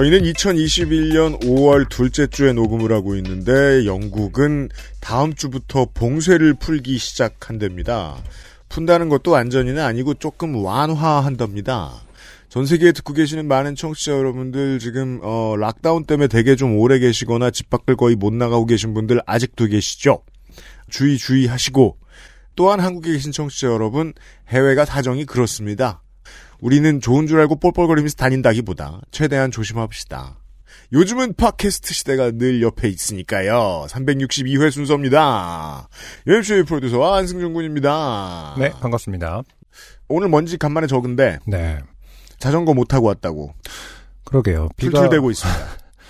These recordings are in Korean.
저희는 2021년 5월 둘째 주에 녹음을 하고 있는데 영국은 다음 주부터 봉쇄를 풀기 시작한답니다. 푼다는 것도 완전히는 아니고 조금 완화한답니다. 전 세계에 듣고 계시는 많은 청취자 여러분들 지금 어, 락다운 때문에 되게 좀 오래 계시거나 집 밖을 거의 못 나가고 계신 분들 아직도 계시죠? 주의 주의하시고 또한 한국에 계신 청취자 여러분 해외가 사정이 그렇습니다. 우리는 좋은 줄 알고 뻘뻘거리면서 다닌다기보다 최대한 조심합시다. 요즘은 팟캐스트 시대가 늘 옆에 있으니까요. 362회 순서입니다. 열주의 프로듀서와 안승준 군입니다. 네, 반갑습니다. 오늘 먼지 간만에 적은데 네. 자전거 못 타고 왔다고 그러게요. 비가 툴툴대고 있습니다.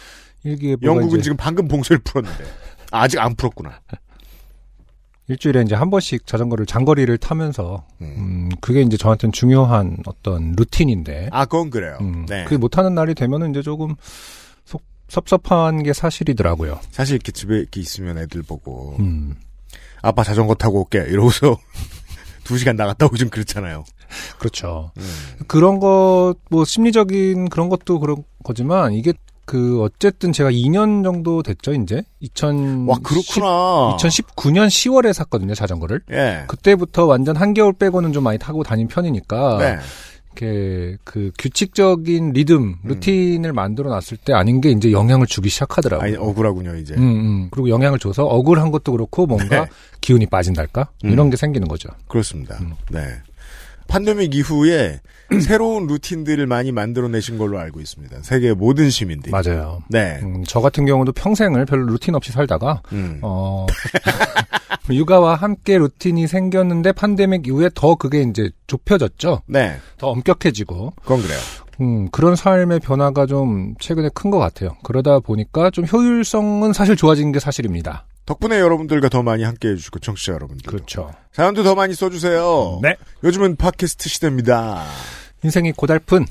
일기예보가 영국은 지금 방금 봉쇄를 풀었는데 아직 안 풀었구나. 일주일에 이제 한 번씩 자전거를 장거리를 타면서 음. 음, 그게 이제 저한테는 중요한 어떤 루틴인데 아 그건 그래요. 음, 네. 그게 못하는 날이 되면은 이제 조금 속 섭섭한 게 사실이더라고요. 사실 이렇게 집에 이렇게 있으면 애들 보고 음, 아빠 자전거 타고 올게 이러고서 두 시간 나갔다 오기 좀 그렇잖아요. 그렇죠. 음. 그런 것, 뭐, 심리적인 그런 것도 그런 거지만, 이게 그, 어쨌든 제가 2년 정도 됐죠, 이제? 2000. 와 그렇구나. 2019년 10월에 샀거든요, 자전거를. 예. 그때부터 완전 한겨울 빼고는 좀 많이 타고 다닌 편이니까. 네. 이렇게, 그, 규칙적인 리듬, 루틴을 만들어 놨을 때 아닌 게 이제 영향을 주기 시작하더라고요. 아니 억울하군요 이제. 음, 음. 그리고 영향을 줘서 억울한 것도 그렇고 뭔가 네. 기운이 빠진달까? 음. 이런 게 생기는 거죠. 그렇습니다. 음. 네. 판데믹 이후에 새로운 루틴들을 많이 만들어내신 걸로 알고 있습니다. 세계 모든 시민들이. 맞아요. 네. 음, 저 같은 경우도 평생을 별로 루틴 없이 살다가 음. 어 육아와 함께 루틴이 생겼는데 팬데믹 이후에 더 그게 이제 좁혀졌죠. 네. 더 엄격해지고 그건 그래요. 음, 그런 삶의 변화가 좀 최근에 큰 것 같아요. 그러다 보니까 좀 효율성은 사실 좋아진 게 사실입니다. 덕분에 여러분들과 더 많이 함께 해 주시고 청취자 여러분들. 그렇죠. 사연도 더 많이 써주세요. 네. 요즘은 팟캐스트 시대입니다. 인생이 고달픈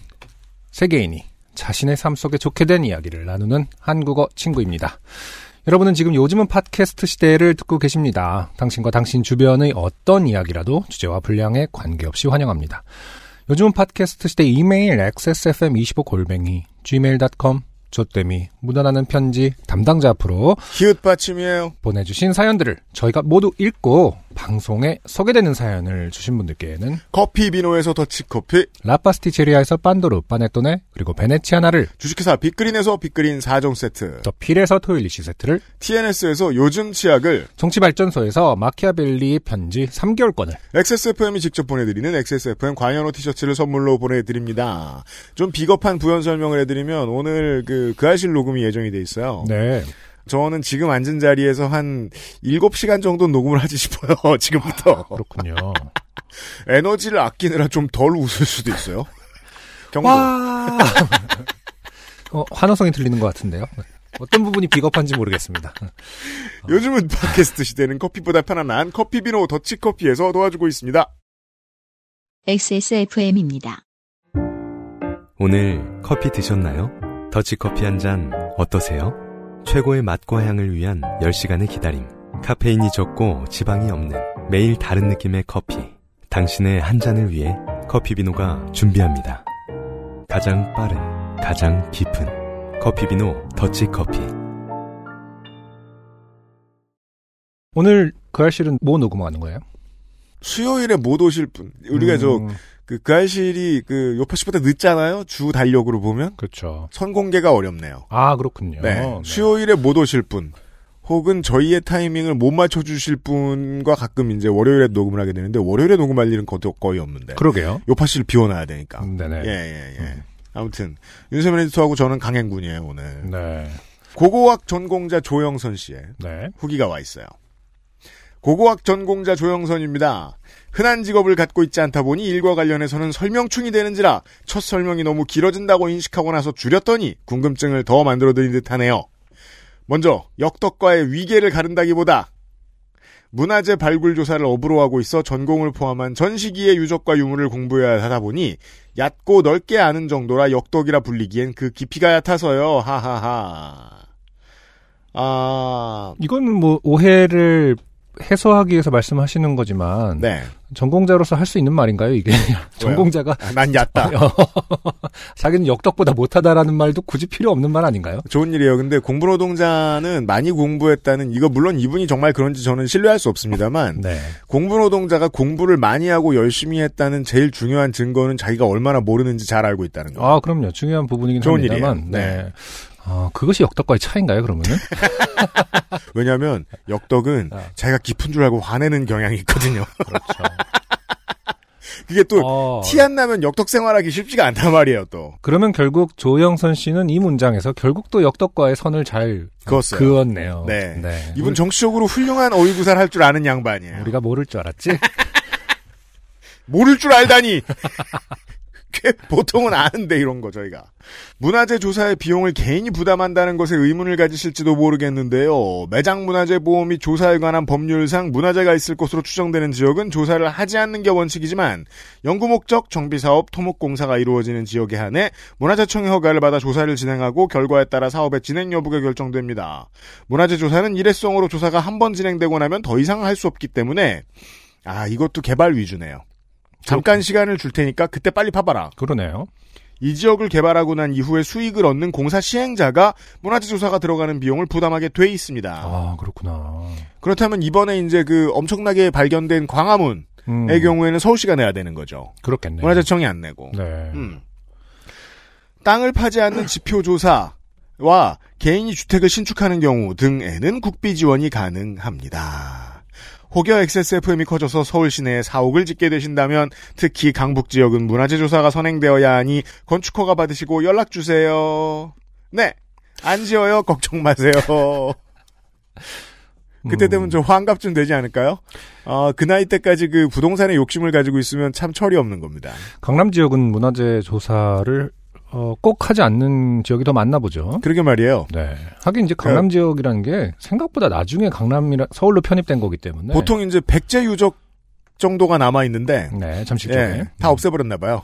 세계인이 자신의 삶 속에 좋게 된 이야기를 나누는 한국어 친구입니다. 여러분은 지금 요즘은 팟캐스트 시대를 듣고 계십니다. 당신과 당신 주변의 어떤 이야기라도 주제와 분량에 관계없이 환영합니다. 요즘은 팟캐스트 시대 이메일 xsfm25골뱅이 gmail.com 좋됨이 묻어나는 편지 담당자 앞으로 히읗 받침이에요. 보내주신 사연들을 저희가 모두 읽고 방송에 소개되는 사연을 주신 분들께는 커피 비노에서 더치커피, 라파스티 체리아에서 빤도르, 파네토네, 그리고 베네치아나를, 주식회사 빅그린에서 빅그린 4종 세트, 더 필에서 토일리시 세트를, TNS에서 요즘 치약을, 정치발전소에서 마키아벨리 편지 3개월권을, XSFM이 직접 보내드리는 XSFM 관현호 티셔츠를 선물로 보내드립니다. 좀 비겁한 부연 설명을 해드리면 오늘 그, 그 아실 녹음이 예정이 돼 있어요. 네. 저는 지금 앉은 자리에서 한 7시간 정도 녹음을 하지 싶어요. 지금부터. 그렇군요. 에너지를 아끼느라 좀 덜 웃을 수도 있어요. 경고. 와! 어, 환호성이 들리는 것 같은데요. 어떤 부분이 비겁한지 모르겠습니다. 요즘은 팟캐스트 시대는 커피보다 편안한 커피비노 더치커피에서 도와주고 있습니다. XSFM입니다. 오늘 커피 드셨나요? 더치커피 한 잔 어떠세요? 최고의 맛과 향을 위한 10시간의 기다림. 카페인이 적고 지방이 없는 매일 다른 느낌의 커피. 당신의 한 잔을 위해 커피비노가 준비합니다. 가장 빠른, 가장 깊은 커피비노 더치커피. 오늘 그 알실은 뭐 녹음하는 거예요? 수요일에 못 오실 분. 우리가 저, 음, 그, 그 알실이 그 요파시보다 늦잖아요? 주 달력으로 보면? 그렇죠. 선공개가 어렵네요. 아, 그렇군요. 네. 네. 수요일에 못 오실 분. 혹은 저희의 타이밍을 못 맞춰 주실 분과 가끔 이제 월요일에 녹음을 하게 되는데, 월요일에 녹음할 일은 거의, 없는데. 그러게요. 요파씨를 비워놔야 되니까. 음, 네네. 예, 예, 예. 아무튼, 윤세민 에디터하고 저는 강행군이에요, 오늘. 네. 고고학 전공자 조영선 씨의 네. 후기가 와 있어요. 고고학 전공자 조영선입니다. 흔한 직업을 갖고 있지 않다 보니 일과 관련해서는 설명충이 되는지라 첫 설명이 너무 길어진다고 인식하고 나서 줄였더니 궁금증을 더 만들어드린 듯하네요. 먼저 역덕과의 위계를 가른다기보다 문화재 발굴 조사를 업으로 하고 있어 전공을 포함한 전 시기의 유적과 유물을 공부해야 하다 보니 얕고 넓게 아는 정도라 역덕이라 불리기엔 그 깊이가 얕아서요. 하하하. 아, 이거는 뭐 오해를 해소하기 위해서 말씀하시는 거지만 네. 전공자로서 할 수 있는 말인가요? 이게 전공자가 아, 난 얕다. 자기는 역덕보다 못하다라는 말도 굳이 필요 없는 말 아닌가요? 좋은 일이에요. 근데 공부 노동자는 많이 공부했다는 이거 물론 이분이 정말 그런지 저는 신뢰할 수 없습니다만 네. 공부 노동자가 공부를 많이 하고 열심히 했다는 제일 중요한 증거는 자기가 얼마나 모르는지 잘 알고 있다는 거예요. 아 그럼요. 중요한 부분이긴 좋은 합니다만. 일이에요. 네. 네. 아 그것이 역덕과의 차인가요? 그러면은? 왜냐하면 역덕은 아. 자기가 깊은 줄 알고 화내는 경향이 있거든요. 그렇죠. 그게 또 어, 티안 나면 역덕 생활하기 쉽지가 않단 말이에요. 또 그러면 결국 조영선 씨는 이 문장에서 결국 또 역덕과의 선을 잘 그었어요. 그었네요. 네. 이분 정치적으로 훌륭한 어휘구사를 할 줄 아는 양반이에요. 우리가 모를 줄 알았지? 모를 줄 알다니. 꽤 보통은 아는데 이런 거 저희가 문화재 조사의 비용을 개인이 부담한다는 것에 의문을 가지실지도 모르겠는데요. 매장 문화재 및 조사에 관한 법률상 문화재가 있을 것으로 추정되는 지역은 조사를 하지 않는 게 원칙이지만 연구 목적, 정비 사업, 토목 공사가 이루어지는 지역에 한해 문화재청의 허가를 받아 조사를 진행하고 결과에 따라 사업의 진행 여부가 결정됩니다. 문화재 조사는 일회성으로 조사가 한 번 진행되고 나면 더 이상 할 수 없기 때문에 아 이것도 개발 위주네요. 잠깐 시간을 줄 테니까 그때 빨리 파봐라. 그러네요. 이 지역을 개발하고 난 이후에 수익을 얻는 공사 시행자가 문화재 조사가 들어가는 비용을 부담하게 돼 있습니다. 아 그렇구나. 그렇다면 이번에 이제 그 엄청나게 발견된 광화문의 음, 경우에는 서울시가 내야 되는 거죠. 그렇겠네요. 문화재청이 안 내고. 네. 음. 땅을 파지 않는 지표 조사와 개인이 주택을 신축하는 경우 등에는 국비 지원이 가능합니다. 혹여 XSFM이 커져서 서울 시내에 사옥을 짓게 되신다면 특히 강북 지역은 문화재 조사가 선행되어야 하니 건축허가 받으시고 연락 주세요. 네. 안 지어요. 걱정 마세요. 그때 음. 되면 좀 환갑쯤 되지 않을까요? 어, 그 나이 때까지 그 부동산에 욕심을 가지고 있으면 참 철이 없는 겁니다. 강남 지역은 문화재 조사를 어, 꼭 하지 않는 지역이 더 많나 보죠. 그러게 말이에요. 네. 하긴 이제 강남 지역이라는 게 생각보다 나중에 강남이라 서울로 편입된 거기 때문에 보통 이제 백제 유적 정도가 남아 있는데 네 잠실 쪽에 예, 다 없애버렸나 봐요.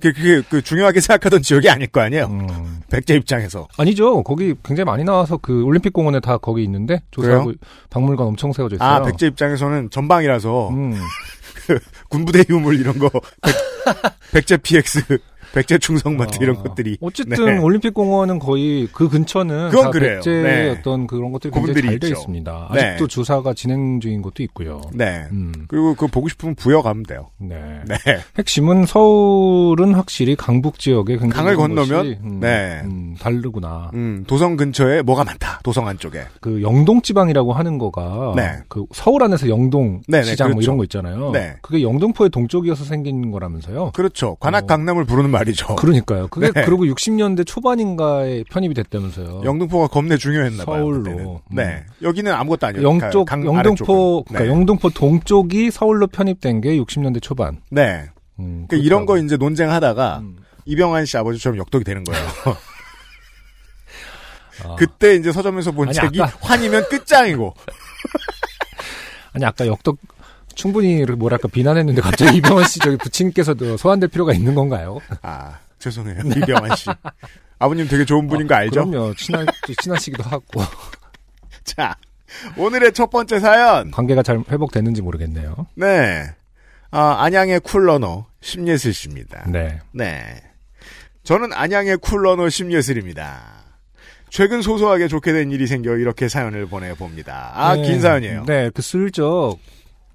그, 그게 그 중요하게 생각하던 지역이 아닐 거 아니에요. 음, 백제 입장에서. 아니죠. 거기 굉장히 많이 나와서 그 올림픽 공원에 다 거기 있는데 조사하고 박물관 엄청 세워져 있어요. 아 백제 입장에서는 전방이라서 음, 군부대 유물 이런 거 백, 제 PX, 백제 충성마트 아, 이런 것들이 어쨌든 네. 올림픽 공원은 거의 그 근처는 그건 다 그래요. 백제의 네. 어떤 그런 것들이 굉장히 구분들이 잘돼 있죠. 있습니다. 네. 아직도 조사가 진행 중인 곳도 있고요. 네. 음, 그리고 그거 보고 싶으면 부여 가면 돼요. 네. 네. 핵심은 서울은 확실히 강북 지역에 강을 건너면? 것이, 음, 네. 음, 다르구나. 음, 도성 근처에 뭐가 많다. 도성 안쪽에. 그 영동 지방이라고 하는 거가 네. 그 서울 안에서 영동 네, 네, 시장 뭐 그렇죠. 이런 거 있잖아요. 네. 그게 영등포의 동쪽이어서 생긴 거라면서요. 그렇죠. 관악 어. 강남을 부르는 말 이죠. 그러니까요. 그게 네. 그리고 60년대 초반인가에 편입이 됐다면서요. 영등포가 겁내 중요했나 봐요. 서울로. 그때는. 음. 네. 여기는 아무것도 아니에요. 영쪽 강 영등포 아래쪽은. 그러니까 네. 영등포 동쪽이 서울로 편입된 게 60년대 초반. 네. 음, 그러니까 이런 거. 이제 논쟁하다가 음. 이병환 씨 아버지처럼 역덕이 되는 거예요. 아. 그때 이제 서점에서 본 아니, 책이 아까- 환이면 끝장이고. 아니 아까 역덕 충분히 뭐랄까 비난했는데 갑자기 이병헌 씨 저기 부친께서도 소환될 필요가 있는 건가요? 아 죄송해요 이병환 씨. 아버님 되게 좋은 분인 거 알죠? 그럼요. 친하 친하시기도 하고 자 오늘의 첫 번째 사연. 관계가 잘 회복됐는지 모르겠네요. 네. 아, 안양의 쿨러너 심예슬 씨입니다. 네. 네. 저는 안양의 쿨러너 심예슬입니다. 최근 소소하게 좋게 된 일이 생겨 이렇게 사연을 보내봅니다. 아, 네. 긴 사연이에요. 네, 그 슬쩍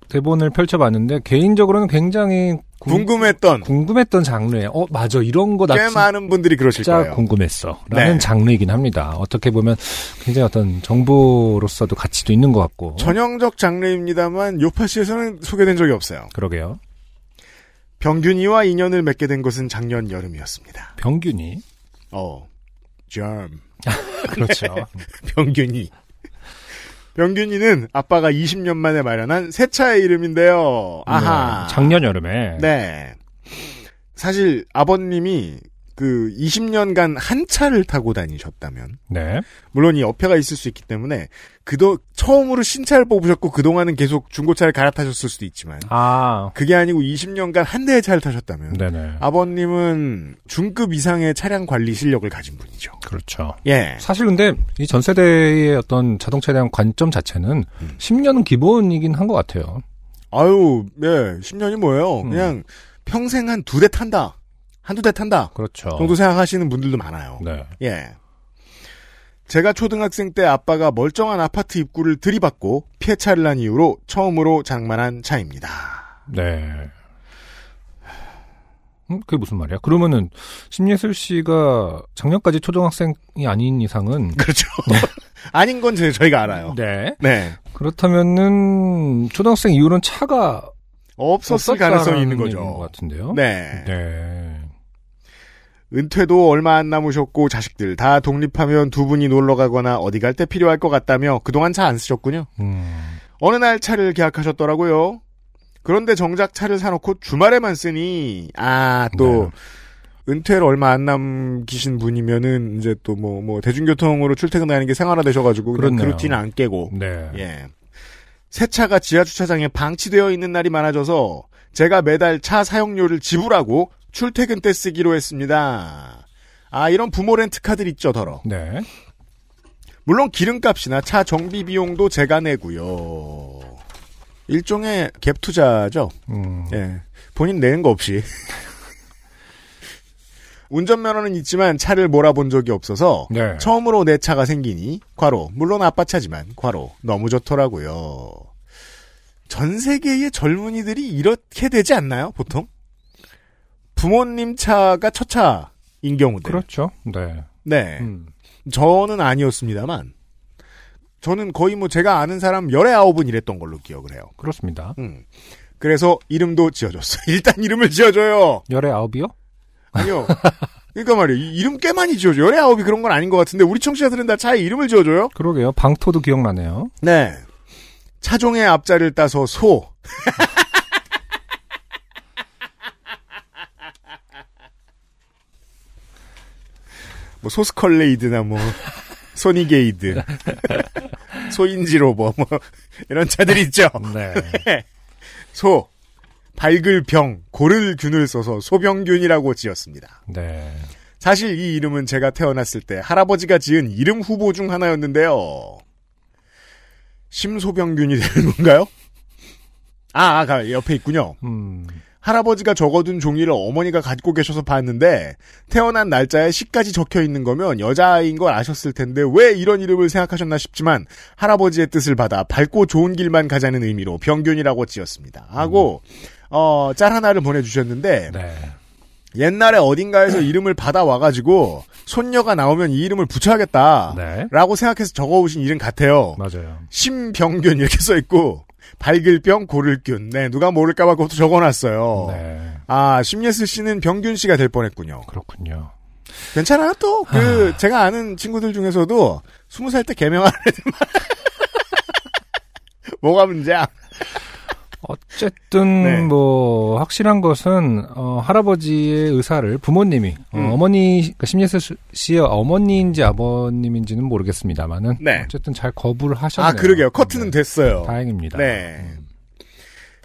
대본을 펼쳐봤는데 개인적으로는 굉장히 궁- 궁금했던 궁금했던 장르에 어 맞아 이런 거나 꽤 많은 분들이 그러실 진짜 거예요. 궁금했어. 라는 네. 장르이긴 합니다. 어떻게 보면 굉장히 어떤 정보로서도 가치도 있는 것 같고. 전형적 장르입니다만 요파시에서는 소개된 적이 없어요. 그러게요. 병균이와 인연을 맺게 된 것은 작년 여름이었습니다. 병균이. 어, 점 그렇죠. 병균이 병균이는 아빠가 20년 만에 마련한 새 차의 이름인데요. 아하. 네, 작년 여름에. 네. 사실 아버님이 그 20년간 한 차를 타고 다니셨다면 네. 물론 이 어폐가 있을 수 있기 때문에 그도 처음으로 신차를 뽑으셨고 그동안은 계속 중고차를 갈아타셨을 수도 있지만 아. 그게 아니고 20년간 한 대의 차를 타셨다면 네네. 아버님은 중급 이상의 차량 관리 실력을 가진 분이죠. 그렇죠. 예. 사실 근데 이 전 세대의 어떤 자동차에 대한 관점 자체는 음. 10년은 기본이긴 한 것 같아요. 아유, 예, 10년이 뭐예요? 음. 그냥 평생 한 두 대 탄다. 한두 대 탄다. 그렇죠. 정도 생각하시는 분들도 많아요. 네. 예. 제가 초등학생 때 아빠가 멀쩡한 아파트 입구를 들이받고 폐차를 난 이후로 처음으로 장만한 차입니다. 네. 음, 그게 무슨 말이야? 그러면은 심예슬 씨가 작년까지 초등학생이 아닌 이상은 그렇죠. 아닌 건 제- 저희가 알아요. 네. 네. 그렇다면은 초등학생 이후로는 차가 없었을 가능성이 있는 거죠. 같은데요. 네. 네. 은퇴도 얼마 안 남으셨고 자식들 다 독립하면 두 분이 놀러 가거나 어디 갈 때 필요할 것 같다며 그동안 차 안 쓰셨군요. 음. 어느 날 차를 계약하셨더라고요. 그런데 정작 차를 사놓고 주말에만 쓰니 아또 은퇴를 얼마 안 남기신 분이면은 이제 또뭐뭐 대중교통으로 출퇴근하는 게 생활화되셔가지고 그 그렇네요. 루틴을 안 깨고 네. 예. 새 차가 지하 주차장에 방치되어 있는 날이 많아져서 제가 매달 차 사용료를 지불하고 출퇴근 때 쓰기로 했습니다. 아 이런 부모 렌트 카드 있죠 더러. 네. 물론 기름값이나 차 정비 비용도 제가 내고요. 일종의 갭 투자죠. 음. 예. 본인 내는 거 없이. 운전면허는 있지만 차를 몰아본 적이 없어서 네. 처음으로 내 차가 생기니 과로 물론 아빠 차지만 과로 너무 좋더라고요. 전 세계의 젊은이들이 이렇게 되지 않나요? 보통 부모님 차가 첫 차인 경우들. 그렇죠. 네. 네. 음. 저는 아니었습니다만 저는 거의 뭐 제가 아는 사람 열의 아홉은 이랬던 걸로 기억을 해요. 그렇습니다. 음. 그래서 이름도 지어줬어요. 일단 이름을 지어줘요. 열의 아홉이요? 아니요. 그러니까 말이에요. 이 이름 꽤 많이 지어줘. 열의 아홉이 그런 건 아닌 것 같은데 우리 청취자들은 다 차에 이름을 지어줘요. 그러게요. 방토도 기억나네요. 네. 차종의 앞자를 따서 소. 뭐 소스컬레이드나 뭐 소니게이드, 소인지로버 뭐 이런 차들 있죠. 네. 소 밝을 병 고를 균을 써서 소병균이라고 지었습니다. 네. 사실 이 이름은 제가 태어났을 때 할아버지가 지은 이름 후보 중 하나였는데요. 심소병균이 되는 건가요? 아, 아, 가- 옆에 있군요. 음. 할아버지가 적어둔 종이를 어머니가 갖고 계셔서 봤는데 태어난 날짜에 시까지 적혀 있는 거면 여자아이인 걸 아셨을 텐데 왜 이런 이름을 생각하셨나 싶지만 할아버지의 뜻을 받아 밝고 좋은 길만 가자는 의미로 병균이라고 지었습니다. 하고 어, 짤 하나를 보내주셨는데 네. 옛날에 어딘가에서 이름을 받아와가지고 손녀가 나오면 이 이름을 붙여야겠다. 네. 라고 생각해서 적어오신 이름 같아요. 맞아요. 심병균 이렇게 써있고 밝을 병 고를균. 네 누가 모를까봐 그것도 적어놨어요. 네. 아 심예슬 씨는 병균 씨가 될 뻔했군요. 그렇군요. 괜찮아요 또그 제가 아는 친구들 중에서도 스무 살 때 개명하는 애들 뭐가 문제야? 어쨌든 네. 뭐 확실한 것은 어, 할아버지의 의사를 부모님이 음. 어, 머니 그러니까 심예슬 씨의 어머니인지 아버님인지는 모르겠습니다만은 네. 어쨌든 잘 거부를 하셨네요. 아 그러게요 커트는 네. 됐어요. 다행입니다. 네.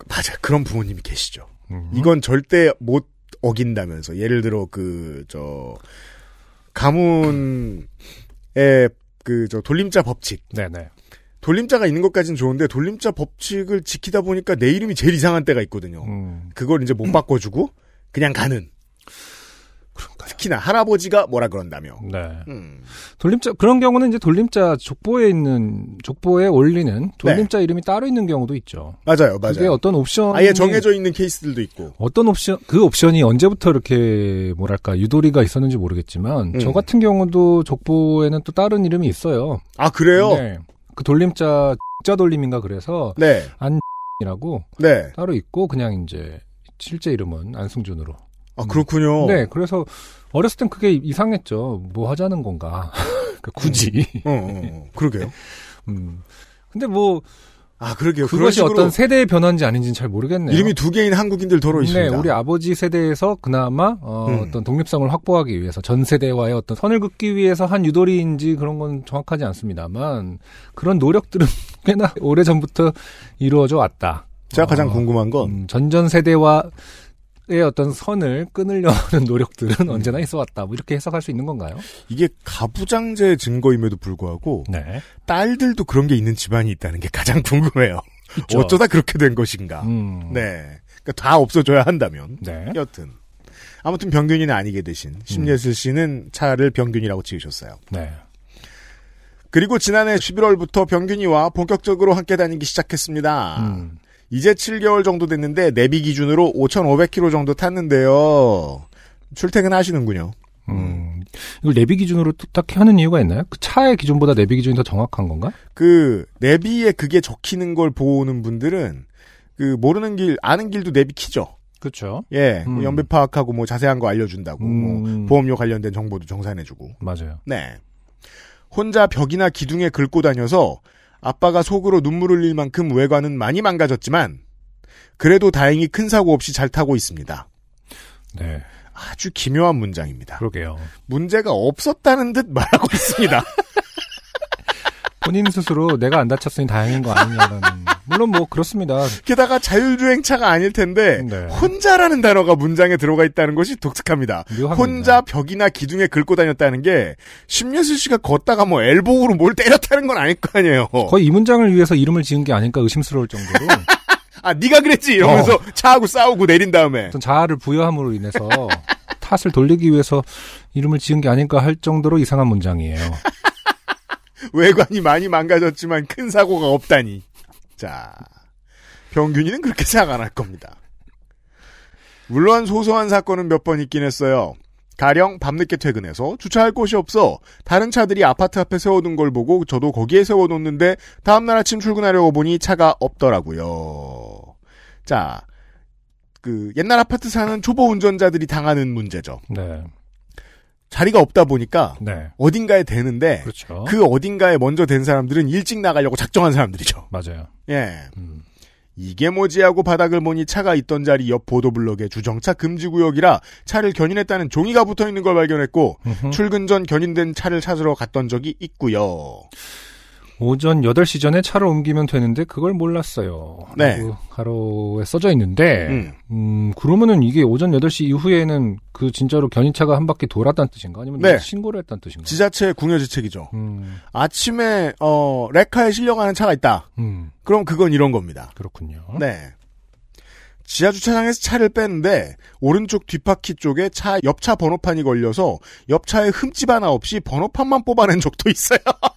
맞아 그런 부모님이 계시죠. 음. 이건 절대 못 어긴다면서 예를 들어 그 저 가문의 그 저 돌림자 법칙 네네. 돌림자가 있는 것까지는 좋은데 돌림자 법칙을 지키다 보니까 내 이름이 제일 이상한 때가 있거든요. 음. 그걸 이제 못 바꿔주고 그냥 가는. 특히나 할아버지가 뭐라 그런다며. 네. 음. 돌림자 그런 경우는 이제 돌림자 족보에 있는 족보에 올리는 돌림자 이름이 따로 있는 경우도 있죠. 맞아요, 그게 네. 맞아요. 어떤 옵션 아예 정해져 있는 케이스들도 있고. 어떤 옵션 그 옵션이 언제부터 이렇게 뭐랄까 유도리가 있었는지 모르겠지만 음. 저 같은 경우도 족보에는 또 다른 이름이 있어요. 아 그래요? 네. 그 돌림자 자 돌림인가 그래서 네, 이라고 네. 따로 있고 그냥 이제 실제 이름은 안승준으로. 아 그렇군요. 네, 그래서 어렸을 땐 그게 이상했죠. 뭐 하자는 건가? 그 굳이. 어, 어, 어. 그러게요. 음. 근데 뭐 아, 그러게요. 그것이 어떤 세대의 변화인지 아닌지는 잘 모르겠네요. 이름이 두 개인 한국인들 도로 네, 있습니다. 우리 아버지 세대에서 그나마 어, 음. 떤 독립성을 확보하기 위해서 전 세대와의 어떤 선을 긋기 위해서 한 유도리인지 그런 건 정확하지 않습니다만 그런 노력들은 꽤나 오래 전부터 이루어져 왔다. 제가 가장 어, 궁금한 건 음, 전전 세대와 의 어떤 선을 끊으려 하는 노력들은 음. 언제나 있어 왔다. 뭐 이렇게 해석할 수 있는 건가요? 이게 가부장제 증거임에도 불구하고 네. 딸들도 그런 게 있는 집안이 있다는 게 가장 궁금해요. 있죠. 어쩌다 그렇게 된 것인가. 음. 네. 그러니까 다 없어져야 한다면. 네. 여튼. 아무튼 병균이는 아니게 되신 심예슬 씨는 차를 병균이라고 지으셨어요. 네. 그리고 지난해 11월부터 병균이와 본격적으로 함께 다니기 시작했습니다. 음. 이제 7개월 정도 됐는데 내비 기준으로 5,500km 정도 탔는데요. 출퇴근 하시는군요. 음. 이걸 내비 기준으로 딱히 하는 이유가 있나요? 그 차의 기준보다 내비 기준이 더 정확한 건가? 그 내비에 그게 적히는 걸 보는 분들은 그 모르는 길 아는 길도 내비 키죠. 그렇죠. 예, 음. 연배 파악하고 뭐 자세한 거 알려준다고 뭐 음. 보험료 관련된 정보도 정산해주고. 맞아요. 네. 혼자 벽이나 기둥에 긁고 다녀서 아빠가 속으로 눈물 흘릴 만큼 외관은 많이 망가졌지만 그래도 다행히 큰 사고 없이 잘 타고 있습니다. 네. 아주 기묘한 문장입니다. 그러게요. 문제가 없었다는 듯 말하고 있습니다. 본인 스스로 내가 안 다쳤으니 다행인 거 아니냐는. 물론 뭐 그렇습니다. 게다가 자율주행차가 아닐 텐데 네. 혼자라는 단어가 문장에 들어가 있다는 것이 독특합니다. 묘합니다. 혼자 벽이나 기둥에 긁고 다녔다는 게 심예슬 씨가 걷다가 뭐 엘보우로 뭘 때렸다는 건 아닐 거 아니에요. 거의 이 문장을 위해서 이름을 지은 게 아닐까 의심스러울 정도로 아 네가 그랬지 이러면서 차하고 싸우고 내린 다음에 어떤 자아를 부여함으로 인해서 탓을 돌리기 위해서 이름을 지은 게 아닐까 할 정도로 이상한 문장이에요. 외관이 많이 망가졌지만 큰 사고가 없다니. 자, 병균이는 그렇게 생각 안 할 겁니다. 물론 소소한 사건은 몇 번 있긴 했어요. 가령 밤늦게 퇴근해서 주차할 곳이 없어 다른 차들이 아파트 앞에 세워둔 걸 보고 저도 거기에 세워놓는데 다음날 아침 출근하려고 보니 차가 없더라고요. 자, 그 옛날 아파트 사는 초보 운전자들이 당하는 문제죠. 네. 자리가 없다 보니까 네. 어딘가에 대는데 그렇죠. 그 어딘가에 먼저 된 사람들은 일찍 나가려고 작정한 사람들이죠. 맞아요. 예. 음. 이게 뭐지 하고 바닥을 보니 차가 있던 자리 옆 보도블럭에 주정차 금지 구역이라 차를 견인했다는 종이가 붙어 있는 걸 발견했고 음흠. 출근 전 견인된 차를 찾으러 갔던 적이 있고요. 오전 8시 전에 차를 옮기면 되는데 그걸 몰랐어요. 네. 가로에 써져 있는데 음. 음, 그러면은 이게 오전 8시 이후에는 그 진짜로 견인차가 한 바퀴 돌았다는 뜻인가? 아니면 네. 신고를 했다는 뜻인가? 지자체 궁여지책이죠. 음, 아침에 어 레카에 실려가는 차가 있다. 음, 그럼 그건 이런 겁니다. 그렇군요. 네. 지하 주차장에서 차를 빼는데 오른쪽 뒷바퀴 쪽에 차 옆차 번호판이 걸려서 옆차에 흠집 하나 없이 번호판만 뽑아낸 적도 있어요.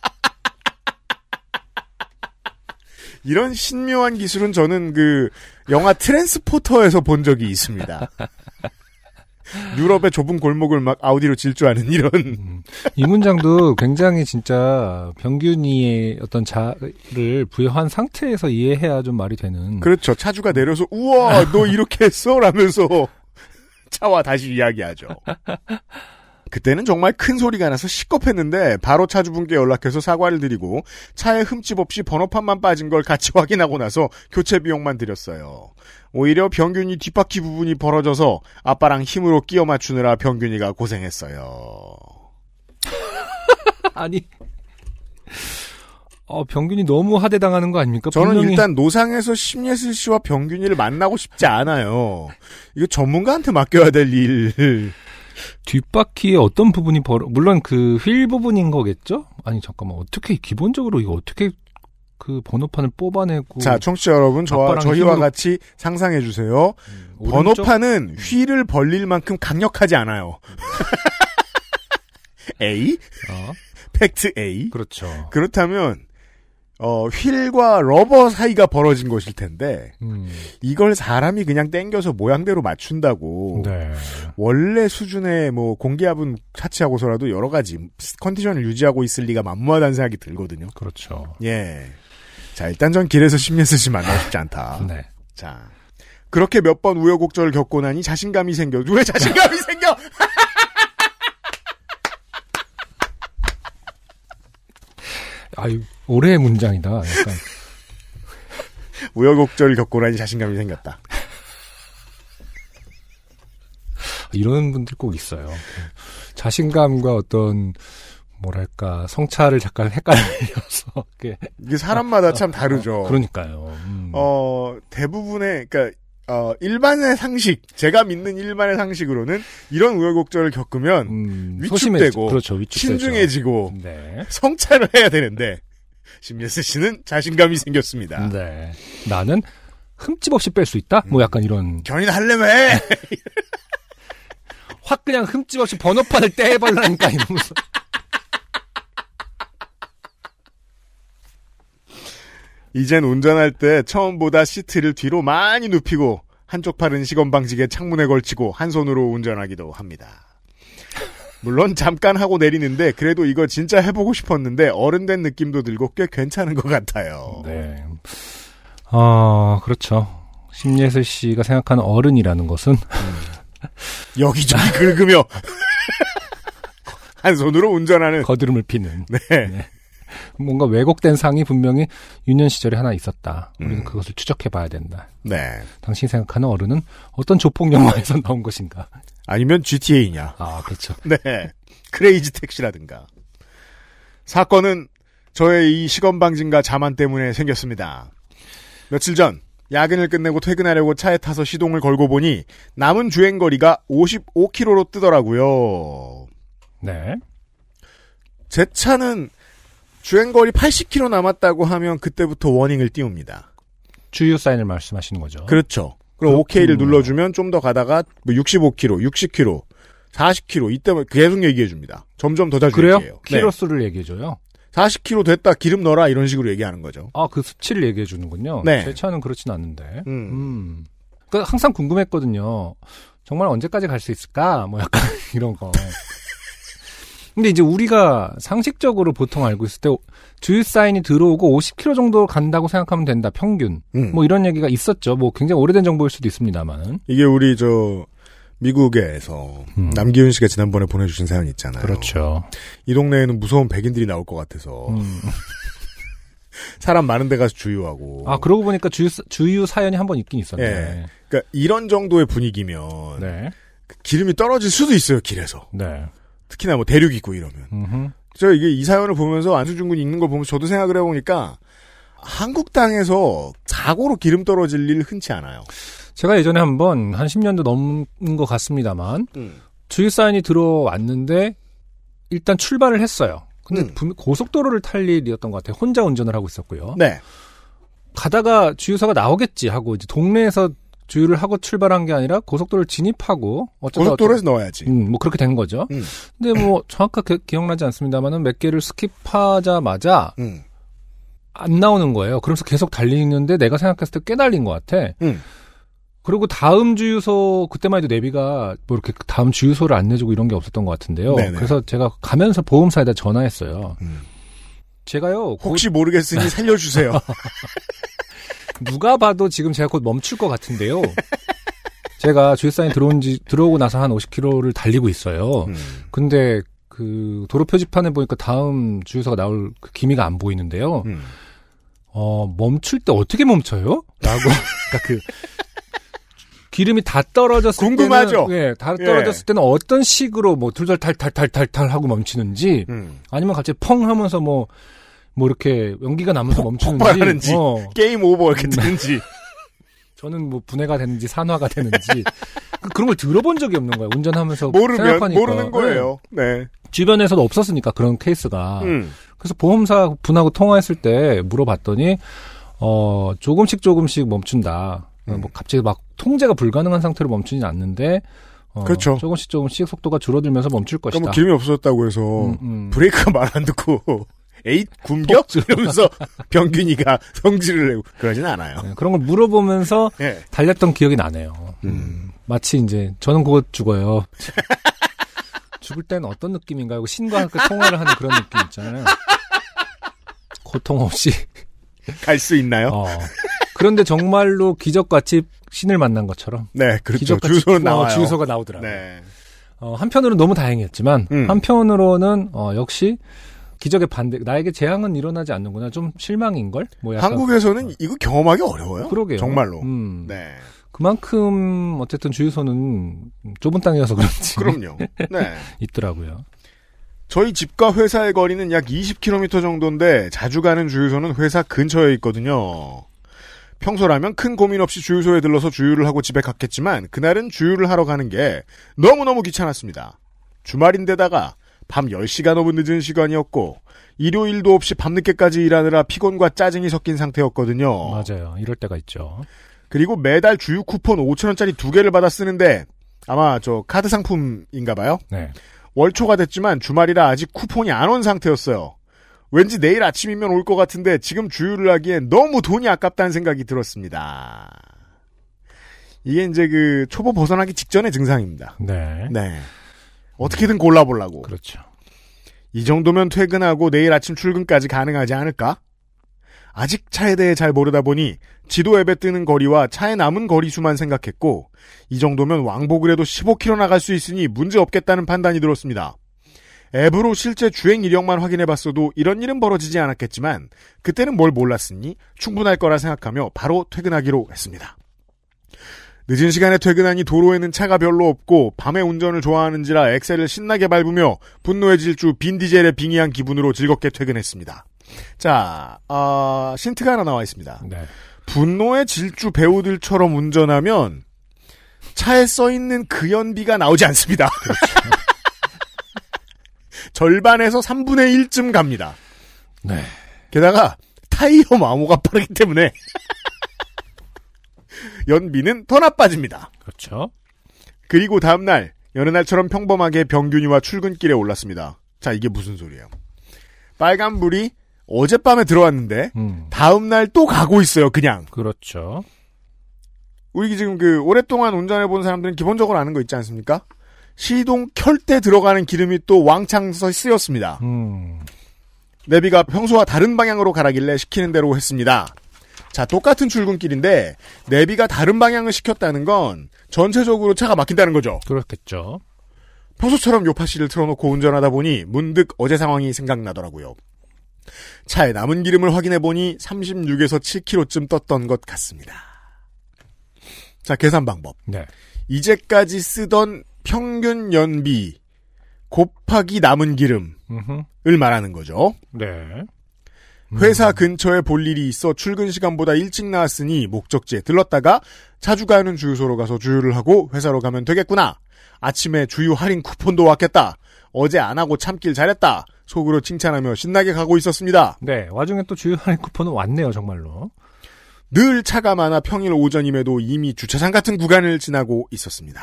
이런 신묘한 기술은 저는 그 영화 트랜스포터에서 본 적이 있습니다. 유럽의 좁은 골목을 막 아우디로 질주하는 이런 음, 이 문장도 굉장히 진짜 병균이의 어떤 자를 부여한 상태에서 이해해야 좀 말이 되는. 그렇죠. 차주가 내려서 우와 너 이렇게 했어 라면서 차와 다시 이야기하죠. 그때는 정말 큰 소리가 나서 시겁했는데 바로 차주분께 연락해서 사과를 드리고 차에 흠집 없이 번호판만 빠진 걸 같이 확인하고 나서 교체 비용만 드렸어요. 오히려 병균이 뒷바퀴 부분이 벌어져서 아빠랑 힘으로 끼워 맞추느라 병균이가 고생했어요. 아니. 어, 병균이 너무 하대당하는 거 아닙니까? 저는 분명히 일단 노상에서 심예슬 씨와 병균이를 만나고 싶지 않아요. 이거 전문가한테 맡겨야 될 일. 뒷바퀴에 어떤 부분이 벌어, 물론 그 휠 부분인 거겠죠? 아니, 잠깐만. 어떻게, 기본적으로 이거 어떻게 그 번호판을 뽑아내고. 자, 청취자 여러분, 저와 저희와 힘으로- 같이 상상해 주세요. 음, 오른쪽? 번호판은 휠을 벌릴 만큼 강력하지 않아요. A? 어, 팩트 A? 그렇죠. 그렇다면 어, 휠과 러버 사이가 벌어진 것일 텐데 음, 이걸 사람이 그냥 땡겨서 모양대로 맞춘다고 네. 원래 수준의 뭐 공기압은 차치하고서라도 여러 가지 컨디션을 유지하고 있을 리가 만무하다는 생각이 들거든요. 그렇죠. 예. 자, 일단 전 길에서 심예슬 씨 만나고 싶지 않다. 네. 자. 그렇게 몇 번 우여곡절을 겪고 나니 자신감이 생겨. 왜 자신감이 생겨? 아유, 올해의 문장이다. 약간. 우여곡절 겪고 나니 자신감이 생겼다. 이런 분들 꼭 있어요. 자신감과 어떤, 뭐랄까, 성찰을 잠깐 헷갈려서. 이게 사람마다 참 다르죠. 그러니까요. 음. 어, 대부분의, 그니까, 어, 일반의 상식, 제가 믿는 일반의 상식으로는 이런 우여곡절을 겪으면 음, 위축되고, 소심해지- 그렇죠, 위축되죠. 신중해지고, 네. 성찰을 해야 되는데, 심예슬 씨는 자신감이 생겼습니다. 네. 나는 흠집 없이 뺄 수 있다? 뭐 약간 이런, 견인 할래매 해! 확 그냥 흠집 없이 번호판을 떼버리라니까 이러면서. 이젠 운전할 때 처음보다 시트를 뒤로 많이 눕히고, 한쪽 팔은 시건방지게 창문에 걸치고, 한 손으로 운전하기도 합니다. 물론 잠깐 하고 내리는데, 그래도 이거 진짜 해보고 싶었는데, 어른 된 느낌도 들고 꽤 괜찮은 것 같아요. 네. 어, 그렇죠. 심예슬 씨가 생각하는 어른이라는 것은 여기저기 긁으며, 한 손으로 운전하는, 거드름을 피는 네. 뭔가 왜곡된 상이 분명히 유년 시절에 하나 있었다. 우리는 음. 그것을 추적해 봐야 된다. 네. 당신이 생각하는 어른은 어떤 조폭 영화에서 나온 것인가? 아니면 GTA냐. 아, 그렇죠. 네. 크레이지 택시라든가. 사건은 저의 이 시건방진과 자만 때문에 생겼습니다. 며칠 전 야근을 끝내고 퇴근하려고 차에 타서 시동을 걸고 보니 남은 주행 거리가 55km로 뜨더라고요. 네. 제 차는 주행 거리 80km 남았다고 하면 그때부터 워닝을 띄웁니다. 주유 사인을 말씀하시는 거죠. 그렇죠. 그럼. OK를 눌러주면 좀 더 가다가 뭐 65km, 60km, 40km 이때 계속 얘기해 줍니다. 점점 더 자주 그래요? 얘기해요. 네. 키로 수를 얘기해 줘요. 40km 됐다 기름 넣어라 이런 식으로 얘기하는 거죠. 아, 그 수치를 얘기해 주는군요. 네. 제 차는 그렇진 않는데. 음. 음. 그 항상 궁금했거든요. 정말 언제까지 갈 수 있을까? 뭐 약간 이런 거. 근데 이제 우리가 상식적으로 보통 알고 있을 때 주유 사인이 들어오고 50km 정도 간다고 생각하면 된다. 평균. 음. 뭐 이런 얘기가 있었죠. 뭐 굉장히 오래된 정보일 수도 있습니다만은. 이게 우리 저 미국에서 음. 남기훈 씨가 지난번에 보내주신 사연 있잖아요. 그렇죠. 이 동네에는 무서운 백인들이 나올 것 같아서 음. 사람 많은 데 가서 주유하고. 아, 그러고 보니까 주유, 주유 사연이 한 번 있긴 있었네. 예. 그러니까 이런 정도의 분위기면 네. 그 기름이 떨어질 수도 있어요 길에서. 네. 특히나 뭐 대륙 있고 이러면. 음흠. 저 이게 이 사연을 보면서 안수준 군이 읽는 걸 보면서 저도 생각을 해보니까 한국 땅에서 사고로 기름 떨어질 일 흔치 않아요. 제가 예전에 한번 한 10년도 넘은 것 같습니다만 음. 주유 사인이 들어왔는데 일단 출발을 했어요. 근데 음. 분- 고속도로를 탈 일이었던 것 같아요. 혼자 운전을 하고 있었고요. 네. 가다가 주유소가 나오겠지 하고 이제 동네에서 주유를 하고 출발한 게 아니라 고속도로를 진입하고 어쩌다 고속도로에서 넣어야지. 음, 뭐 그렇게 된 거죠. 음. 근데 뭐 정확하게 기억나지 않습니다만은 몇 개를 skip하자마자 음. 안 나오는 거예요. 그러면서 계속 달리는데 내가 생각했을 때 꽤 달린 것 같아. 음. 그리고 다음 주유소 그때만 해도 내비가 뭐 이렇게 다음 주유소를 안 내주고 이런 게 없었던 것 같은데요. 네네. 그래서 제가 가면서 보험사에다 전화했어요. 음. 제가요 곧 혹시 모르겠으니 살려주세요. 누가 봐도 지금 제가 곧 멈출 것 같은데요. 제가 주유사인 들어온 지 들어오고 나서 한 50km를 달리고 있어요. 음. 근데 그 도로 표지판에 보니까 다음 주유소가 나올 그 기미가 안 보이는데요. 음. 어, 멈출 때 어떻게 멈춰요? 라고. 그러니까 그, 기름이 다 떨어졌을 궁금하죠? 때는. 예, 다 예. 떨어졌을 때는 어떤 식으로 뭐 둘둘 탈탈탈탈탈 하고 멈추는지, 음. 아니면 갑자기 펑 하면서 뭐, 뭐 이렇게 연기가 나면서 폭- 멈추는지. 어, 게임 오버 이렇게 되는지. 저는 뭐 분해가 되는지 산화가 되는지. 그- 그런 걸 들어본 적이 없는 거예요. 운전하면서. 모르면 생각하니까. 모르는 거예요. 네. 네. 주변에서도 없었으니까 그런 케이스가. 음. 그래서 보험사 분하고 통화했을 때 물어봤더니 어 조금씩 조금씩 멈춘다. 어, 음. 뭐 갑자기 막 통제가 불가능한 상태로 멈추진 않는데 어, 그렇죠. 조금씩 조금씩 속도가 줄어들면서 멈출 그러니까 것이다. 뭐 기름이 없어졌다고 해서 음, 음. 브레이크가 말 안 듣고 에잇 굶겨? 이러면서 병균이가 성질을 내고 그러진 않아요. 네, 그런 걸 물어보면서 예. 달렸던 기억이 나네요. 음, 마치 이제 저는 곧 죽어요. 죽을 때는 어떤 느낌인가요? 하고 신과 함께 통화를 하는 그런 느낌 있잖아요. 고통 없이 갈 수 있나요? 어. 그런데 정말로 기적같이 신을 만난 것처럼 네, 그렇죠. 주소는 어, 나와요. 주유소가 나오더라고요. 네. 어, 한편으로는 너무 다행이었지만 음. 한편으로는 어, 역시 기적의 반대. 나에게 재앙은 일어나지 않는구나. 좀 실망인 걸? 뭐 약간 한국에서는 이거 경험하기 어려워요. 그러게요. 정말로. 음. 네. 그만큼 어쨌든 주유소는 좁은 땅이어서 그런지 그럼요. 네. 있더라고요. 저희 집과 회사의 거리는 약 20km 정도인데 자주 가는 주유소는 회사 근처에 있거든요. 평소라면 큰 고민 없이 주유소에 들러서 주유를 하고 집에 갔겠지만 그날은 주유를 하러 가는 게 너무너무 귀찮았습니다. 주말인데다가 밤 10시가 넘은 늦은 시간이었고 일요일도 없이 밤늦게까지 일하느라 피곤과 짜증이 섞인 상태였거든요. 맞아요. 이럴 때가 있죠. 그리고 매달 주유 쿠폰 5천원짜리 두 개를 받아 쓰는데 아마 저 카드 상품인가 봐요. 네. 월초가 됐지만 주말이라 아직 쿠폰이 안 온 상태였어요. 왠지 내일 아침이면 올 것 같은데 지금 주유를 하기엔 너무 돈이 아깝다는 생각이 들었습니다. 이게 이제 그 초보 벗어나기 직전의 증상입니다. 네. 네. 어떻게든 골라보려고. 그렇죠. 이 정도면 퇴근하고 내일 아침 출근까지 가능하지 않을까? 아직 차에 대해 잘 모르다 보니 지도 앱에 뜨는 거리와 차에 남은 거리 수만 생각했고 이 정도면 왕복을 해도 15km 나갈 수 있으니 문제 없겠다는 판단이 들었습니다. 앱으로 실제 주행 이력만 확인해봤어도 이런 일은 벌어지지 않았겠지만 그때는 뭘 몰랐으니 충분할 거라 생각하며 바로 퇴근하기로 했습니다. 늦은 시간에 퇴근하니 도로에는 차가 별로 없고 밤에 운전을 좋아하는지라 엑셀을 신나게 밟으며 분노의 질주 빈디젤에 빙의한 기분으로 즐겁게 퇴근했습니다. 자, 아, 신트가 하나 나와 있습니다. 네. 분노의 질주 배우들처럼 운전하면 차에 써 있는 그 연비가 나오지 않습니다. 절반에서 3분의 1쯤 갑니다. 네. 게다가 타이어 마모가 빠르기 때문에 연비는 더 나빠집니다. 그렇죠. 그리고 다음날 여느 날처럼 평범하게 병균이와 출근길에 올랐습니다. 자 이게 무슨 소리예요? 빨간불이 어젯밤에 들어왔는데 음. 다음날 또 가고 있어요. 그냥 그렇죠. 우리 지금 그 오랫동안 운전해 본 사람들은 기본적으로 아는 거 있지 않습니까? 시동 켤 때 들어가는 기름이 또 왕창 서 쓰였습니다. 음. 내비가 평소와 다른 방향으로 가라길래 시키는 대로 했습니다. 자, 똑같은 출근길인데 내비가 다른 방향을 시켰다는 건 전체적으로 차가 막힌다는 거죠. 그렇겠죠. 평소처럼 요파 씨를 틀어놓고 운전하다 보니 문득 어제 상황이 생각나더라고요. 차에 남은 기름을 확인해 보니 36에서 7km쯤 떴던 것 같습니다. 자, 계산 방법. 네. 이제까지 쓰던 평균 연비 곱하기 남은 기름을 음흠. 말하는 거죠. 네. 회사 근처에 볼 일이 있어 출근 시간보다 일찍 나왔으니 목적지에 들렀다가 자주 가는 주유소로 가서 주유를 하고 회사로 가면 되겠구나. 아침에 주유 할인 쿠폰도 왔겠다. 어제 안 하고 참길 잘했다. 속으로 칭찬하며 신나게 가고 있었습니다. 네. 와중에 또 주유 할인 쿠폰은 왔네요, 정말로. 늘 차가 많아 평일 오전임에도 이미 주차장 같은 구간을 지나고 있었습니다.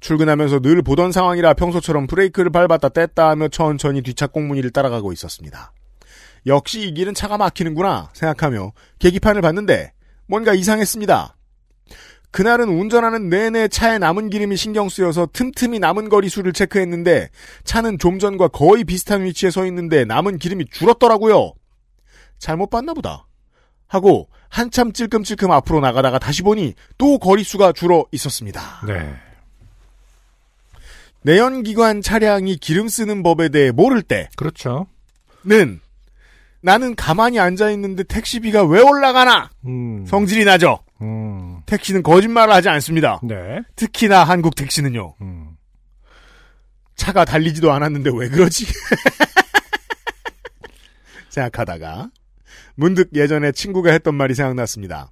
출근하면서 늘 보던 상황이라 평소처럼 브레이크를 밟았다 뗐다 하며 천천히 뒷차 꽁무니를 따라가고 있었습니다. 역시 이 길은 차가 막히는구나 생각하며 계기판을 봤는데 뭔가 이상했습니다. 그날은 운전하는 내내 차에 남은 기름이 신경 쓰여서 틈틈이 남은 거리 수를 체크했는데 차는 좀 전과 거의 비슷한 위치에 서 있는데 남은 기름이 줄었더라고요. 잘못 봤나 보다. 하고 한참 찔끔찔끔 앞으로 나가다가 다시 보니 또 거리 수가 줄어 있었습니다. 네. 내연기관 차량이 기름 쓰는 법에 대해 모를 그렇죠. 때는 나는 가만히 앉아 있는데 택시비가 왜 올라가나 음. 성질이 나죠. 음. 택시는 거짓말을 하지 않습니다. 네. 특히나 한국 택시는요. 음. 차가 달리지도 않았는데 왜 그러지? 생각하다가 문득 예전에 친구가 했던 말이 생각났습니다.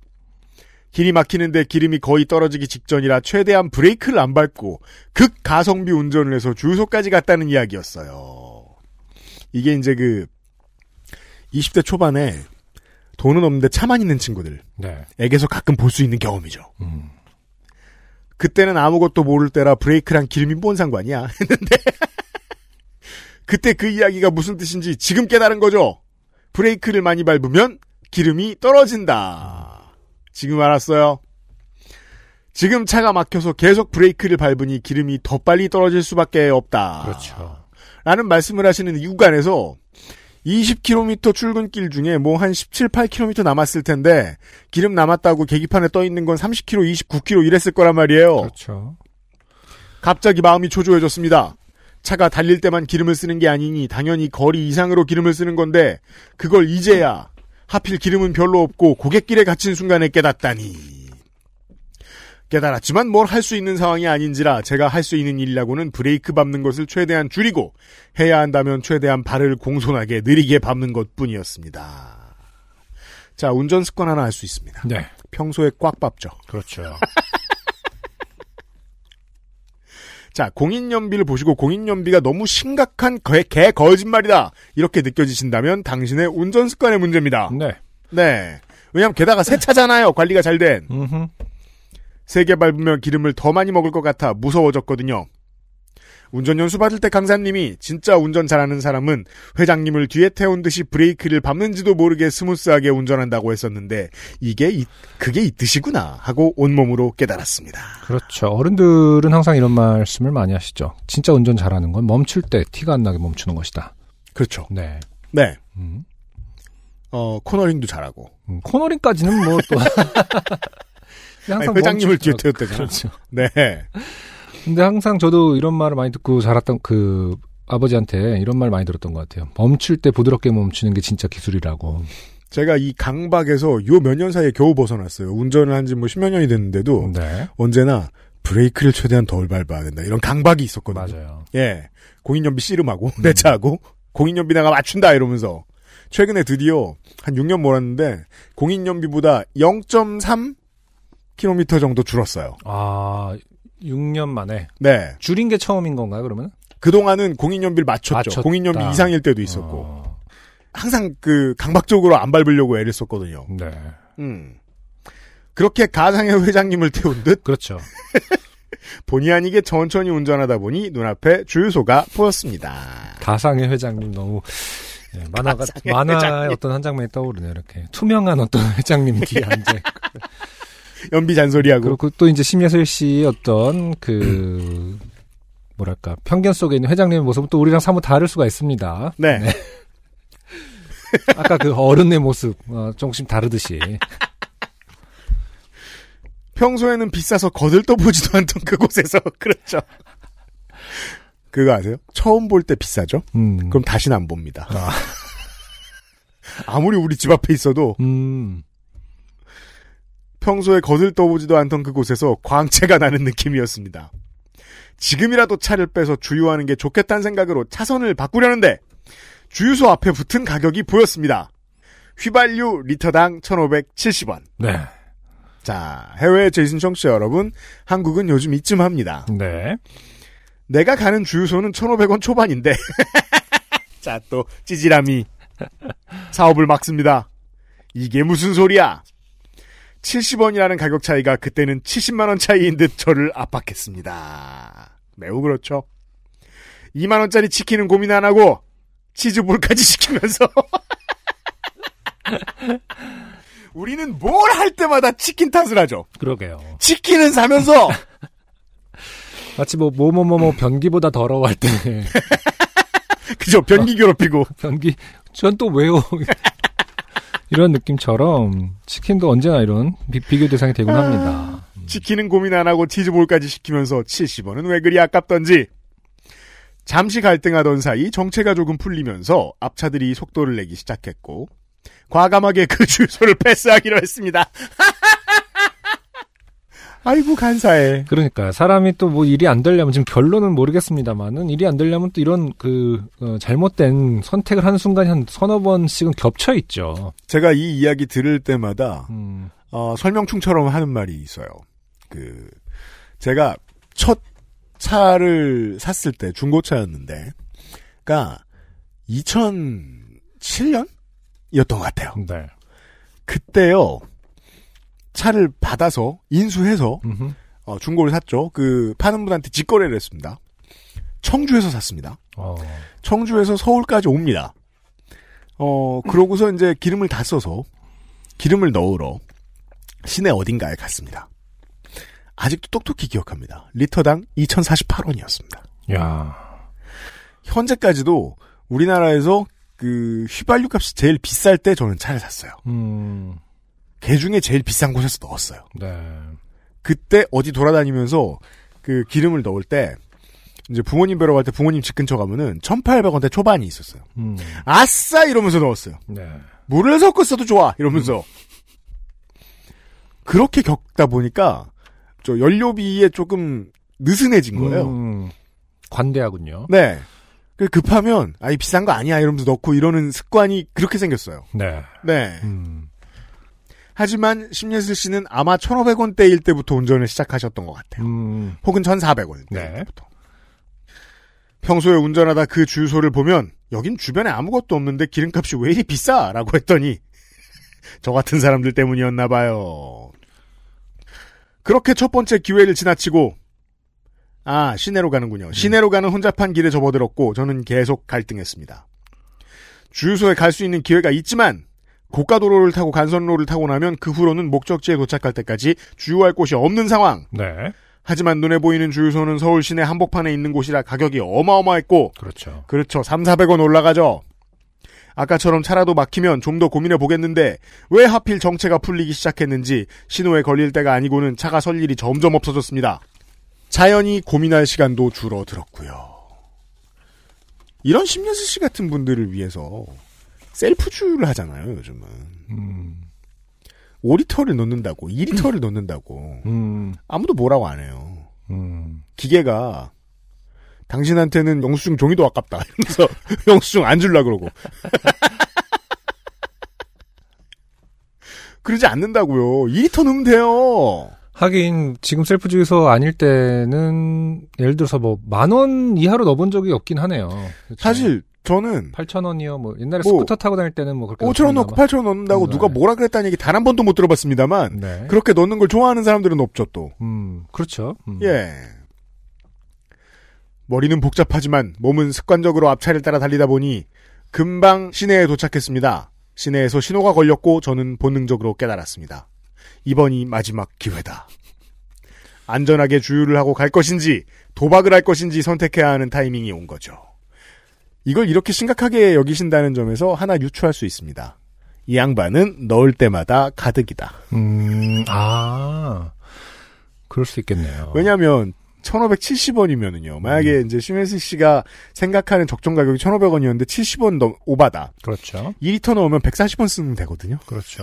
길이 막히는데 기름이 거의 떨어지기 직전이라 최대한 브레이크를 안 밟고 극 가성비 운전을 해서 주유소까지 갔다는 이야기였어요. 이게 이제 그 20대 초반에 돈은 없는데 차만 있는 친구들에게서 네. 가끔 볼 수 있는 경험이죠. 음. 그때는 아무것도 모를 때라 브레이크랑 기름이 뭔 상관이야 했는데 그때 그 이야기가 무슨 뜻인지 지금 깨달은 거죠. 브레이크를 많이 밟으면 기름이 떨어진다. 지금 알았어요. 지금 차가 막혀서 계속 브레이크를 밟으니 기름이 더 빨리 떨어질 수밖에 없다. 그렇죠. 라는 말씀을 하시는 이구간에서 20km 출근길 중에 뭐 한 17, 8km 남았을 텐데 기름 남았다고 계기판에 떠 있는 건 30km, 29km 이랬을 거란 말이에요. 그렇죠. 갑자기 마음이 초조해졌습니다. 차가 달릴 때만 기름을 쓰는 게 아니니 당연히 거리 이상으로 기름을 쓰는 건데 그걸 이제야 하필 기름은 별로 없고 고갯길에 갇힌 순간에 깨닫다니. 깨달았지만 뭘 할 수 있는 상황이 아닌지라 제가 할 수 있는 일이라고는 브레이크 밟는 것을 최대한 줄이고 해야 한다면 최대한 발을 공손하게 느리게 밟는 것 뿐이었습니다. 자, 운전 습관 하나 알 수 있습니다. 네. 평소에 꽉 밟죠. 그렇죠. 자, 공인연비를 보시고 공인연비가 너무 심각한 개, 개 거짓말이다. 이렇게 느껴지신다면 당신의 운전 습관의 문제입니다. 네. 네. 왜냐면 게다가 새 차잖아요. 관리가 잘 된. 음흠. 세게 밟으면 기름을 더 많이 먹을 것 같아 무서워졌거든요. 운전 연수 받을 때 강사님이 진짜 운전 잘하는 사람은 회장님을 뒤에 태운 듯이 브레이크를 밟는지도 모르게 스무스하게 운전한다고 했었는데 이게 이, 그게 이 뜻이구나 하고 온몸으로 깨달았습니다. 그렇죠. 어른들은 항상 이런 말씀을 많이 하시죠. 진짜 운전 잘하는 건 멈출 때 티가 안 나게 멈추는 것이다. 그렇죠. 네. 네. 음. 어, 코너링도 잘하고. 음, 코너링까지는 뭐 또. 아니, 회장님을 뒤에 태웠다잖아. 그렇죠. 네. 근데 항상 저도 이런 말을 많이 듣고 자랐던 그 아버지한테 이런 말 많이 들었던 것 같아요. 멈출 때 부드럽게 멈추는 게 진짜 기술이라고. 제가 이 강박에서 요 몇 년 사이에 겨우 벗어났어요. 운전을 한 지 뭐 십몇 년이 됐는데도 네. 언제나 브레이크를 최대한 덜 밟아야 된다. 이런 강박이 있었거든요. 맞아요. 예. 공인연비 씨름하고, 내 차하고, 공인연비 내가 맞춘다, 이러면서. 최근에 드디어 한 6년 몰았는데, 공인연비보다 0.3km 정도 줄었어요. 아, 6년 만에. 네. 줄인 게 처음인 건가요, 그러면? 그동안은 공인연비를 맞췄죠. 맞췄다. 공인연비 이상일 때도 있었고. 어, 항상 그 강박적으로 안 밟으려고 애를 썼거든요. 네. 음. 그렇게 가상의 회장님을 태운 듯 그렇죠. 본의 아니게 천천히 운전하다 보니 눈앞에 주유소가 보였습니다. 가상의 회장님 너무 예, 만화가 만화의 회장님. 어떤 한 장면이 떠오르네요. 이렇게 투명한 어떤 회장님 뒤에 앉아 있고. 연비 잔소리하고. 그리고 또 이제 심예슬 씨의 어떤 그 뭐랄까 편견 속에 있는 회장님의 모습은 또 우리랑 사뭇 다를 수가 있습니다. 네. 아까 그 어른의 모습 어, 조금씩 다르듯이. 평소에는 비싸서 거들떠보지도 않던 그곳에서 그렇죠. 그거 아세요? 처음 볼 때 비싸죠? 음. 그럼 다시는 안 봅니다. 아. 아무리 우리 집 앞에 있어도 음. 평소에 거들떠보지도 않던 그곳에서 광채가 나는 느낌이었습니다. 지금이라도 차를 빼서 주유하는 게 좋겠다는 생각으로 차선을 바꾸려는데 주유소 앞에 붙은 가격이 보였습니다. 휘발유 리터당 1,570원. 네. 자, 해외 재신 청취자 여러분, 한국은 요즘 이쯤 합니다. 네. 내가 가는 주유소는 1,500원 초반인데. 자, 또 찌질함이 사업을 막습니다. 이게 무슨 소리야? 70원이라는 가격 차이가 그때는 70만 원 차이인 듯 저를 압박했습니다. 매우 그렇죠. 2만 원짜리 치킨은 고민 안 하고 치즈볼까지 시키면서 우리는 뭘 할 때마다 치킨 탓을 하죠. 그러게요. 치킨은 사면서 마치 뭐 뭐 뭐 뭐 뭐 변기보다 더러워할 때 그죠 변기 괴롭히고 변기 전 또 왜요? 이런 느낌처럼 치킨도 언제나 이런 비, 비교 대상이 되곤 합니다. 치킨은 고민 안 하고 치즈볼까지 시키면서 70원은 왜 그리 아깝던지. 잠시 갈등하던 사이 정체가 조금 풀리면서 앞차들이 속도를 내기 시작했고 과감하게 그 주소를 패스하기로 했습니다. 아이고 간사해. 그러니까 사람이 또 뭐 일이 안 되려면 지금 결론은 모르겠습니다만은 일이 안 되려면 또 이런 그 어, 잘못된 선택을 하는 순간이 한 서너 번씩은 겹쳐 있죠. 제가 이 이야기 들을 때마다 음, 어, 설명충처럼 하는 말이 있어요. 그 제가 첫 차를 샀을 때 중고차였는데, 그니까 2007년이었던 것 같아요. 네. 그때요 차를 받아서 인수해서 음흠. 어, 중고를 샀죠. 그 파는 분한테 직거래를 했습니다. 청주에서 샀습니다. 어, 청주에서 서울까지 옵니다. 어, 그러고서 이제 기름을 다 써서 기름을 넣으러 시내 어딘가에 갔습니다. 아직도 똑똑히 기억합니다. 리터당 2,048원이었습니다. 야, 현재까지도 우리나라에서 그 휘발유 값이 제일 비쌀 때 저는 차를 샀어요. 음, 개 중에 제일 비싼 곳에서 넣었어요. 네. 그때 어디 돌아다니면서 그 기름을 넣을 때 이제 부모님 뵈러 갈 때 부모님 집 근처 가면은 1,800원대 초반이 있었어요. 음. 아싸 이러면서 넣었어요. 네. 물을 섞어 써도 좋아 이러면서 그렇게 겪다 보니까 저 연료비에 조금 느슨해진 거예요. 음, 관대하군요. 네. 그 급하면 아이 비싼 거 아니야 이러면서 넣고 이러는 습관이 그렇게 생겼어요. 네. 네. 음. 하지만 심예슬 씨는 아마 1,500원대일 때부터 운전을 시작하셨던 것 같아요. 음. 혹은 1,400원 네. 때부터. 평소에 운전하다 그 주유소를 보면 여긴 주변에 아무것도 없는데 기름값이 왜 이리 비싸라고 했더니 저 같은 사람들 때문이었나 봐요. 그렇게 첫 번째 기회를 지나치고 아 시내로 가는군요. 시내로 가는 혼잡한 길에 접어들었고 저는 계속 갈등했습니다. 주유소에 갈 수 있는 기회가 있지만 고가도로를 타고 간선로를 타고 나면 그 후로는 목적지에 도착할 때까지 주유할 곳이 없는 상황. 네. 하지만 눈에 보이는 주유소는 서울 시내 한복판에 있는 곳이라 가격이 어마어마했고 그렇죠. 그렇죠. 3, 400원 올라가죠. 아까처럼 차라도 막히면 좀 더 고민해 보겠는데 왜 하필 정체가 풀리기 시작했는지 신호에 걸릴 때가 아니고는 차가 설 일이 점점 없어졌습니다. 자연히 고민할 시간도 줄어들었고요. 이런 심예슬 씨 같은 분들을 위해서 셀프 주유를 하잖아요, 요즘은. 음. 5리터를 넣는다고, 2리터를 넣는다고. 음. 아무도 뭐라고 안 해요. 음. 기계가 당신한테는 영수증 종이도 아깝다. 이러면서 영수증 안 줄라 그러고. 그러지 않는다고요. 2리터 넣으면 돼요. 하긴 지금 셀프 주유소 아닐 때는 예를 들어서 뭐 만 원 이하로 넣어본 적이 없긴 하네요. 그렇죠? 사실 저는 8천 원이요. 뭐 옛날에 뭐 스쿠터 타고 다닐 때는 뭐 그렇게 5천 원 넣고 8천 원 넣는다고 네. 누가 뭐라 그랬다는 얘기 단 한 번도 못 들어봤습니다만 네. 그렇게 넣는 걸 좋아하는 사람들은 없죠 또. 음, 그렇죠. 음. 예. 머리는 복잡하지만 몸은 습관적으로 앞차를 따라 달리다 보니 금방 시내에 도착했습니다. 시내에서 신호가 걸렸고 저는 본능적으로 깨달았습니다. 이번이 마지막 기회다. 안전하게 주유를 하고 갈 것인지 도박을 할 것인지 선택해야 하는 타이밍이 온 거죠. 이걸 이렇게 심각하게 여기신다는 점에서 하나 유추할 수 있습니다. 이 양반은 넣을 때마다 가득이다. 음, 아. 그럴 수 있겠네요. 왜냐하면 1,570원이면은요. 만약에 이제 심혜수 씨가 생각하는 적정 가격이 1,500원이었는데 70원 넘 오바다. 그렇죠. 2리터 넣으면 140원 쓰면 되거든요. 그렇죠.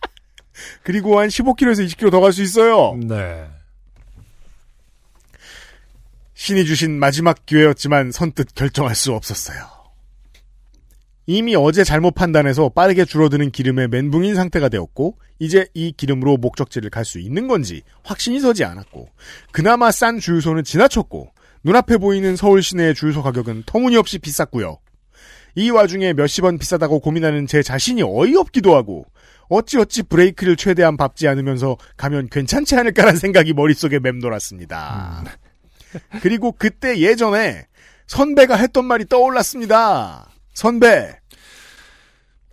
그리고 한 15km에서 20km 더 갈 수 있어요. 네. 신이 주신 마지막 기회였지만 선뜻 결정할 수 없었어요. 이미 어제 잘못 판단해서 빠르게 줄어드는 기름의 멘붕인 상태가 되었고 이제 이 기름으로 목적지를 갈 수 있는 건지 확신이 서지 않았고 그나마 싼 주유소는 지나쳤고 눈앞에 보이는 서울 시내의 주유소 가격은 터무니없이 비쌌고요. 이 와중에 몇십 원 비싸다고 고민하는 제 자신이 어이없기도 하고 어찌어찌 브레이크를 최대한 밟지 않으면서 가면 괜찮지 않을까라는 생각이 머릿속에 맴돌았습니다. 그리고 그때 예전에 선배가 했던 말이 떠올랐습니다. 선배,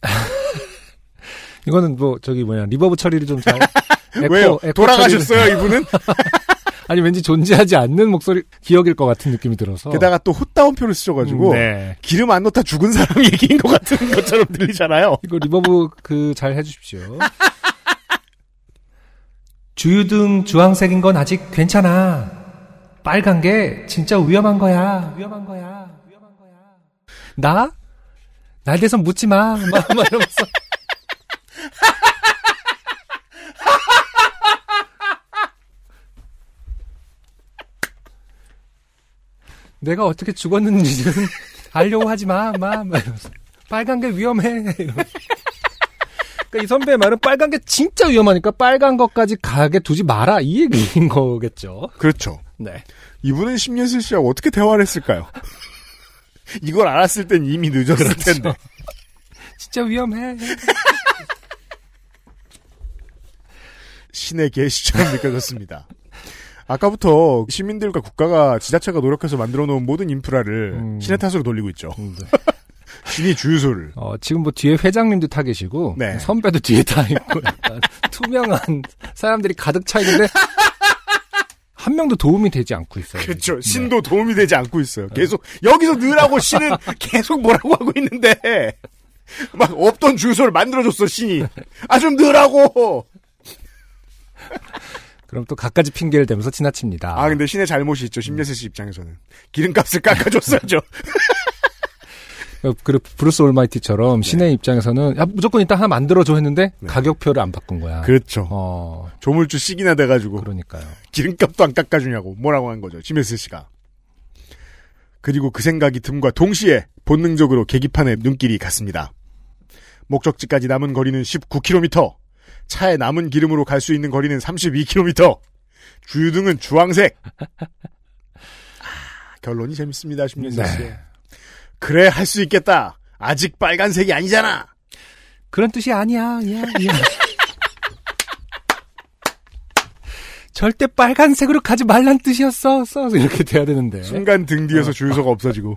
이거는 뭐 저기 뭐냐 reverb 처리를 좀 잘. 에코, 왜요? 에코 돌아가셨어요, 이분은? 아니 왠지 존재하지 않는 목소리 기억일 것 같은 느낌이 들어서. 게다가 또 홑따옴표를 쓰셔가지고, 음, 네. 기름 안 넣다 죽은 사람 얘기인 것 같은 것처럼 들리잖아요. 이거 reverb 그 잘 해주십시오. 주유등 주황색인 건 아직 괜찮아. 빨간 게 진짜 위험한 거야. 위험한 거야. 위험한 거야. 나? 날 대선 묻지 마. 막, 막 이러면서. 내가 어떻게 죽었는지는 알려고 하지 마. 마. 막 이러면서. 빨간 게 위험해. 그러니까 이 선배의 말은 빨간 게 진짜 위험하니까 빨간 것까지 가게 두지 마라 이 얘기인 거겠죠. 그렇죠. 네. 이분은 심예슬 씨하고 어떻게 대화를 했을까요? 이걸 알았을 땐 이미 늦었을 텐데. 진짜 위험해. 신의 계시처럼 느껴졌습니다. 아까부터 시민들과 국가가 지자체가 노력해서 만들어 놓은 모든 인프라를 음. 신의 탓으로 돌리고 있죠. 음, 네. 신이 주유소를. 어, 지금 뭐 뒤에 회장님도 타 계시고 네. 선배도 뒤에 타 있고 투명한 사람들이 가득 차 있는데 한 명도 도움이 되지 않고 있어요. 그렇죠. 지금. 신도 도움이 되지 않고 있어요. 계속 여기서 넣으라고 신은 계속 뭐라고 하고 있는데 막 없던 주유소를 만들어줬어 신이. 아좀 넣으라고. 그럼 또 갖가지 핑계를 대면서 지나칩니다. 아, 근데 신의 잘못이 있죠. 심예슬 씨 입장에서는. 기름값을 깎아줬어야죠. 그리고 브루스 올마이티처럼 네. 신의 입장에서는 야, 무조건 일단 하나 만들어줘 했는데 가격표를 안 바꾼 거야. 그렇죠. 어, 조물주 씩이나 돼가지고. 그러니까요. 기름값도 안 깎아주냐고 뭐라고 한 거죠. 심예슬 씨가. 그리고 그 생각이 듦과 동시에 본능적으로 계기판에 눈길이 갔습니다. 목적지까지 남은 거리는 19km. 차에 남은 기름으로 갈 수 있는 거리는 32km. 주유등은 주황색. 아, 결론이 재밌습니다, 심혜슬 씨. 네. 그래 할 수 있겠다. 아직 빨간색이 아니잖아. 그런 뜻이 아니야. 야, 야. 절대 빨간색으로 가지 말란 뜻이었어. 써 이렇게 돼야 되는데 순간 등 뒤에서 주유소가 없어지고.